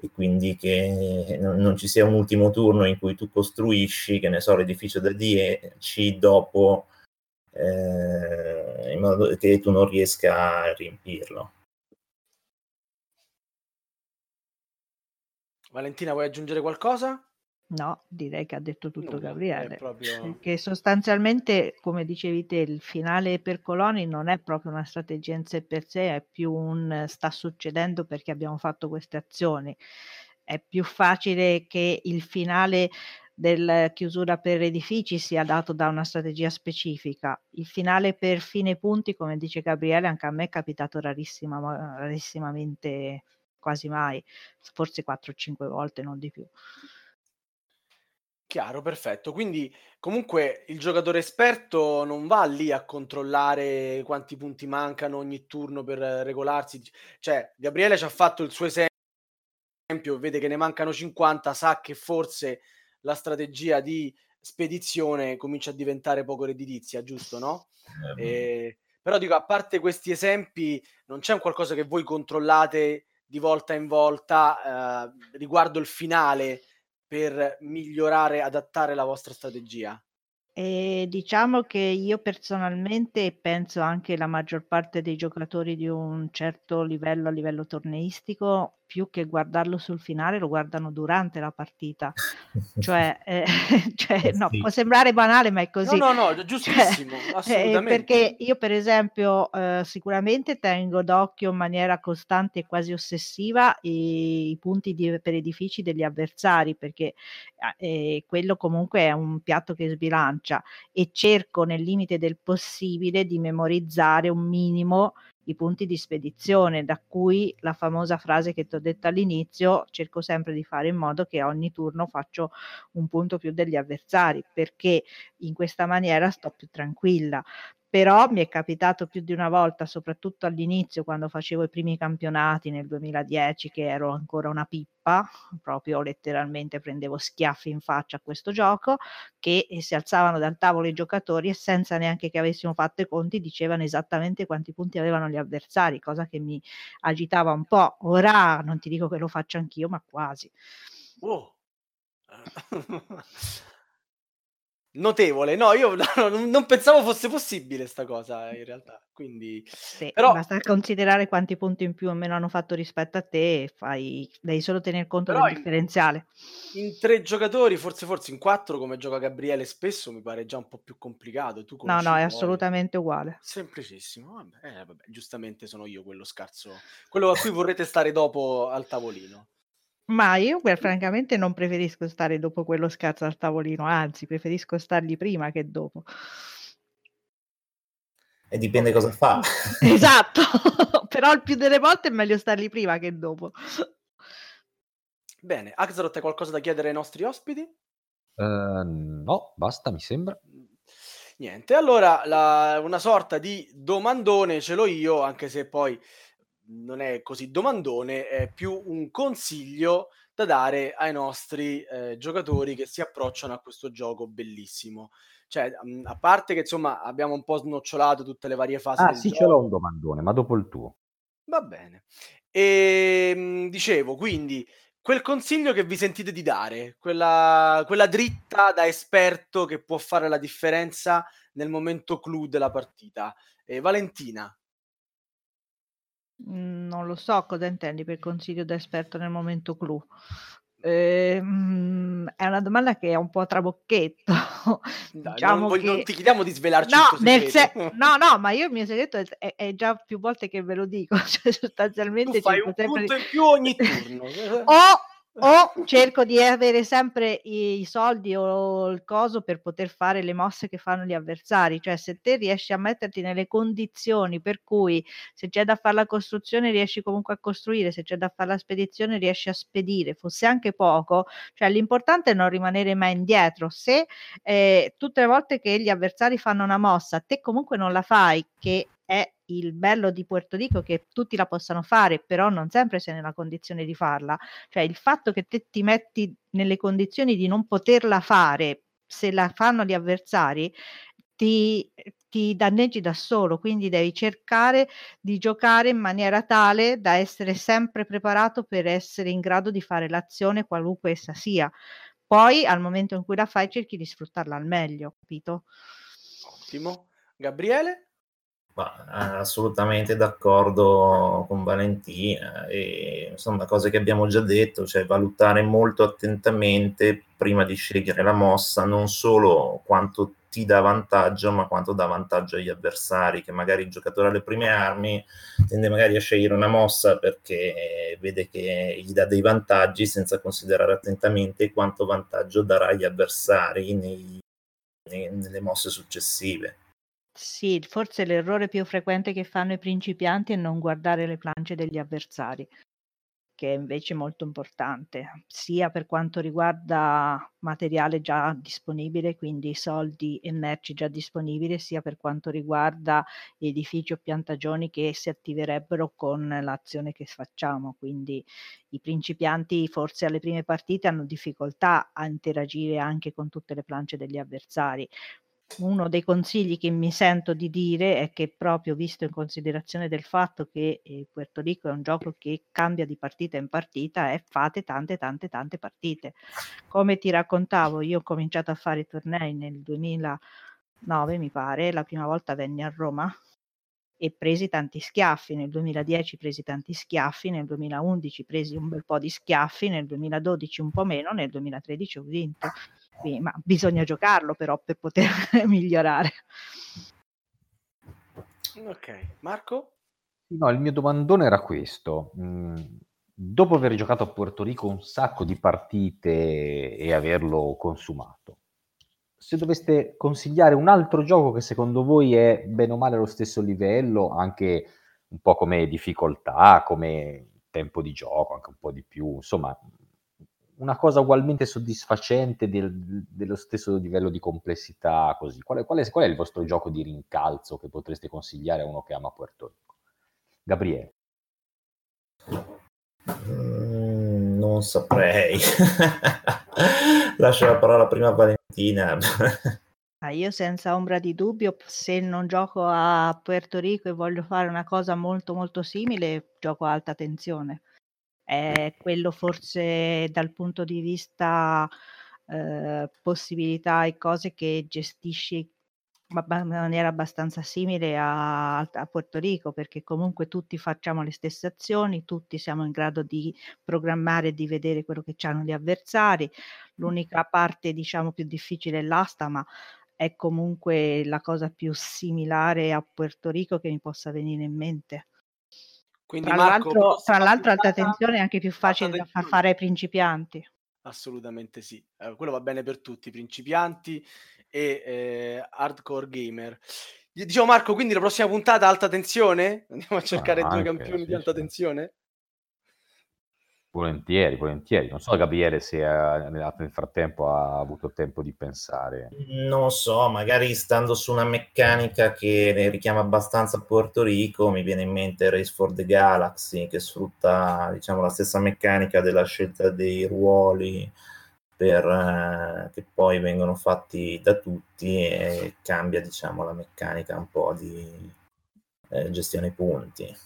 D: e quindi che non ci sia un ultimo turno in cui tu costruisci, che ne so, l'edificio da 10 dopo eh, in modo che tu non riesca a riempirlo.
B: Valentina, vuoi aggiungere qualcosa?
C: No, direi che ha detto tutto
B: Nulla,
C: Gabriele.
B: proprio...
C: Che sostanzialmente, come dicevi te, il finale per Coloni non è proprio una strategia in sé per sé, è più un sta succedendo perché abbiamo fatto queste azioni. È più facile che il finale del chiusura per edifici sia dato da una strategia specifica. Il finale per fine punti, come dice Gabriele, anche a me è capitato rarissima, rarissimamente, quasi mai, forse 4-5 volte, non di più.
B: Chiaro, perfetto. Quindi comunque il giocatore esperto non va lì a controllare quanti punti mancano ogni turno per regolarsi. Cioè, Gabriele ci ha fatto il suo esempio, vede che ne mancano 50, sa che forse la strategia di spedizione comincia a diventare poco redditizia, giusto, no? Eh, e, però dico, a parte questi esempi, non c'è un qualcosa che voi controllate di volta in volta eh, riguardo il finale per migliorare, adattare la vostra strategia?
C: E diciamo che io personalmente e penso anche la maggior parte dei giocatori di un certo livello, a livello torneistico, più che guardarlo sul finale lo guardano durante la partita. [laughs] Cioè, eh, [laughs] cioè eh no, può sembrare banale, ma è così.
B: No, no, no, [laughs] giustissimo,
C: cioè,
B: assolutamente.
C: Eh, perché io per esempio eh, sicuramente tengo d'occhio in maniera costante e quasi ossessiva i, i punti di, per edifici degli avversari, perché eh, quello comunque è un piatto che sbilancia e cerco nel limite del possibile di memorizzare un minimo i punti di spedizione, da cui la famosa frase che ti ho detto all'inizio, cerco sempre di fare in modo che ogni turno faccio un punto più degli avversari, perché in questa maniera sto più tranquilla però mi è capitato più di una volta, soprattutto all'inizio quando facevo i primi campionati nel 2010, che ero ancora una pippa, proprio letteralmente prendevo schiaffi in faccia a questo gioco, che si alzavano dal tavolo i giocatori e senza neanche che avessimo fatto i conti dicevano esattamente quanti punti avevano gli avversari, cosa che mi agitava un po'. Ora non ti dico che lo faccio anch'io, ma quasi.
B: Oh. [laughs] Notevole, no, io [laughs] no, non pensavo fosse possibile sta cosa in realtà, quindi...
C: Sì, però... basta considerare quanti punti in più o meno hanno fatto rispetto a te e fai... devi solo tener conto del in, differenziale.
B: In tre giocatori, forse forse in quattro come gioca Gabriele spesso mi pare già un po' più complicato. Tu
C: no, no, è assolutamente uguale.
B: Semplicissimo, vabbè, eh, vabbè, giustamente sono io quello scarso, quello a cui vorrete stare dopo al tavolino.
C: Ma io beh, francamente non preferisco stare dopo quello scarso al tavolino, anzi preferisco stargli prima che dopo.
D: E dipende cosa fa. [laughs]
C: Esatto, [laughs] però il più delle volte è meglio stargli prima che dopo.
B: Bene, Axelrod, hai qualcosa da chiedere ai nostri ospiti?
E: Uh, no, basta, mi sembra.
B: Niente, allora la, una sorta di domandone ce l'ho io, anche se poi non è così domandone, è più un consiglio da dare ai nostri eh, giocatori che si approcciano a questo gioco bellissimo. Cioè, mh, a parte che insomma abbiamo un po' snocciolato tutte le varie fasi.
E: Ah, sì, gioco. ce l'ho un domandone, ma dopo il tuo.
B: Va bene. E mh, dicevo, quindi quel consiglio che vi sentite di dare, quella, quella dritta da esperto che può fare la differenza nel momento clou della partita. E Valentina,
C: non lo so cosa intendi per consiglio da esperto nel momento clou. Ehm, è una domanda che è un po' a trabocchetto. [laughs]
B: Dai, diciamo non, che... non ti chiediamo di svelarci
C: no, nel se... no, no, ma io il mio segreto è, è, già più volte che ve lo dico, [laughs] cioè sostanzialmente...
B: Tu fai un punto di... in più ogni turno. [laughs]
C: o o [laughs] cerco di avere sempre i, i soldi o il coso per poter fare le mosse che fanno gli avversari, cioè se te riesci a metterti nelle condizioni per cui se c'è da fare la costruzione riesci comunque a costruire, se c'è da fare la spedizione riesci a spedire, fosse anche poco, cioè l'importante è non rimanere mai indietro, se eh, tutte le volte che gli avversari fanno una mossa, te comunque non la fai, che è il bello di Puerto Rico che tutti la possano fare, però non sempre sei nella condizione di farla. Cioè il fatto che te ti metti nelle condizioni di non poterla fare se la fanno gli avversari ti, ti danneggi da solo, quindi devi cercare di giocare in maniera tale da essere sempre preparato per essere in grado di fare l'azione qualunque essa sia. Poi al momento in cui la fai cerchi di sfruttarla al meglio, capito?
B: Ottimo. Gabriele?
D: Ma, assolutamente d'accordo con Valentina e insomma cose che abbiamo già detto, cioè valutare molto attentamente prima di scegliere la mossa non solo quanto ti dà vantaggio, ma quanto dà vantaggio agli avversari, che magari il giocatore alle prime armi tende magari a scegliere una mossa perché vede che gli dà dei vantaggi senza considerare attentamente quanto vantaggio darà agli avversari nei, nei, nelle mosse successive.
C: Sì, forse l'errore più frequente che fanno i principianti è non guardare le planche degli avversari, che è invece molto importante, sia per quanto riguarda materiale già disponibile, quindi soldi e merci già disponibili, sia per quanto riguarda edifici o piantagioni che si attiverebbero con l'azione che facciamo. Quindi i principianti forse alle prime partite hanno difficoltà a interagire anche con tutte le planche degli avversari uno dei consigli che mi sento di dire è che proprio visto in considerazione del fatto che eh, Puerto Rico è un gioco che cambia di partita in partita, è fate tante tante tante partite. Come ti raccontavo, io ho cominciato a fare i tornei nel 2009, mi pare, la prima volta venni a Roma e presi tanti schiaffi, nel 2010 presi tanti schiaffi, nel 2011 presi un bel po' di schiaffi, nel 2012 un po' meno, nel 2013 ho vinto ma bisogna giocarlo però per poter [laughs] migliorare.
B: Ok, Marco?
E: No, il mio domandone era questo. Mm, dopo aver giocato a Puerto Rico un sacco di partite e averlo consumato, se doveste consigliare un altro gioco che secondo voi è bene o male allo stesso livello, anche un po' come difficoltà, come tempo di gioco, anche un po' di più, insomma, una cosa ugualmente soddisfacente del, dello stesso livello di complessità, così. Qual è, qual, è, qual è, il vostro gioco di rincalzo che potreste consigliare a uno che ama Puerto Rico? Gabriele.
D: Non saprei. [laughs] Lascio la parola prima a Valentina. [laughs]
C: Ah, io senza ombra di dubbio, se non gioco a Puerto Rico e voglio fare una cosa molto molto simile, gioco a alta tensione è quello forse dal punto di vista eh, possibilità e cose che gestisci in maniera abbastanza simile a, a, Porto Rico, perché comunque tutti facciamo le stesse azioni, tutti siamo in grado di programmare e di vedere quello che hanno gli avversari. L'unica parte, diciamo, più difficile è l'asta, ma è comunque la cosa più similare a Puerto Rico che mi possa venire in mente. Quindi tra, Marco, l'altro, tra l'altro alta tensione è anche più facile da far fare ai principianti.
B: Assolutamente sì, eh, quello va bene per tutti, principianti e eh, hardcore gamer. Dicevo Marco, quindi la prossima puntata alta tensione? [laughs] Andiamo a cercare ah, due campioni sì, di alta tensione?
E: Volentieri, volentieri. Non so Gabriele se ha, nel frattempo ha avuto tempo di pensare.
D: Non so, magari stando su una meccanica che richiama abbastanza Puerto Rico, mi viene in mente Race for the Galaxy, che sfrutta diciamo, la stessa meccanica della scelta dei ruoli per, eh, che poi vengono fatti da tutti e cambia diciamo, la meccanica un po' di eh, gestione punti.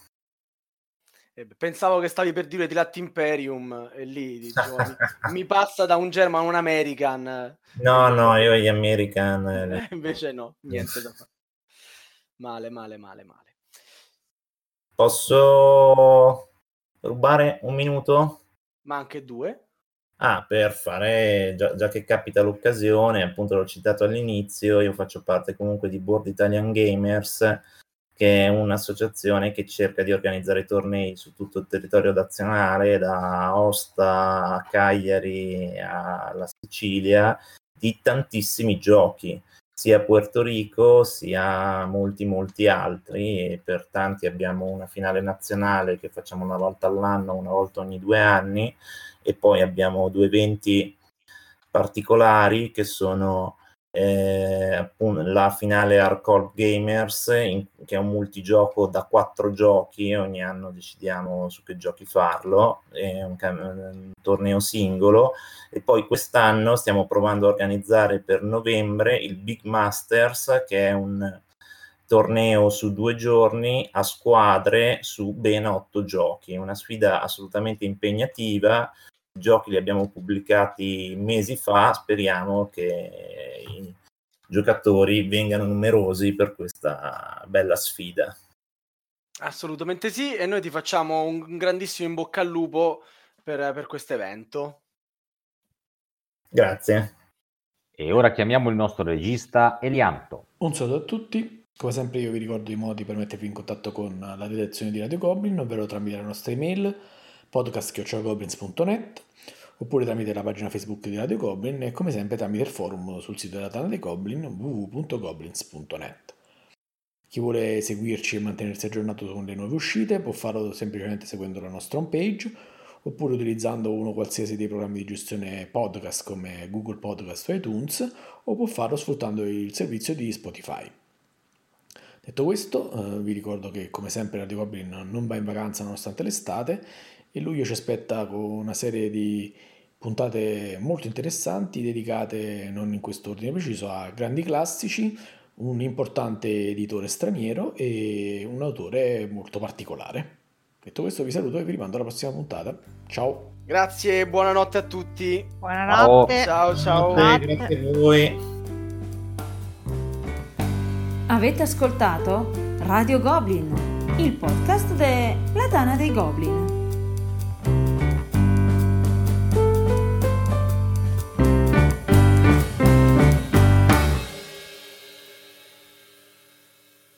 B: Pensavo che stavi per dire di Latin Imperium e lì dicevo, mi, [laughs] mi, passa da un German a un American.
D: No, no, io gli American. [laughs]
B: Eh, invece no, niente da fare. Male, male, male, male.
D: Posso rubare un minuto?
B: Ma anche due.
D: Ah, per fare, già, già, che capita l'occasione, appunto l'ho citato all'inizio, io faccio parte comunque di Board Italian Gamers, che è un'associazione che cerca di organizzare tornei su tutto il territorio nazionale, da Osta a Cagliari alla Sicilia, di tantissimi giochi, sia Puerto Rico sia molti molti altri e per tanti abbiamo una finale nazionale che facciamo una volta all'anno, una volta ogni due anni e poi abbiamo due eventi particolari che sono eh, appunto, la finale Hardcore Gamers, in, che è un multigioco da quattro giochi, ogni anno decidiamo su che giochi farlo, è un, un torneo singolo, e poi quest'anno stiamo provando a organizzare per novembre il Big Masters, che è un torneo su due giorni a squadre su ben otto giochi, una sfida assolutamente impegnativa giochi li abbiamo pubblicati mesi fa, speriamo che giocatori vengano numerosi per questa bella sfida.
B: Assolutamente sì, e noi ti facciamo un grandissimo in bocca al lupo per, per questo evento.
D: Grazie.
E: E ora chiamiamo il nostro regista Elianto.
F: Un saluto a tutti. Come sempre io vi ricordo i modi per mettervi in contatto con la redazione di Radio Goblin, ovvero tramite la nostra email podcast.goblins.net oppure tramite la pagina Facebook di Radio Goblin e come sempre tramite il forum sul sito della Tana dei Goblin www.goblins.net. Chi vuole seguirci e mantenersi aggiornato con le nuove uscite può farlo semplicemente seguendo la nostra homepage oppure utilizzando uno qualsiasi dei programmi di gestione podcast come Google Podcast o iTunes o può farlo sfruttando il servizio di Spotify. Detto questo, eh, vi ricordo che come sempre Radio Goblin non va in vacanza nonostante l'estate e luglio ci aspetta con una serie di puntate molto interessanti dedicate non in questo ordine preciso a grandi classici, un importante editore straniero e un autore molto particolare. Detto questo vi saluto e vi rimando alla prossima puntata. Ciao.
B: Grazie e buonanotte a tutti.
C: Buonanotte.
B: Ciao ciao.
D: Grazie, grazie a voi.
A: Avete ascoltato Radio Goblin, il podcast della Tana dei Goblin.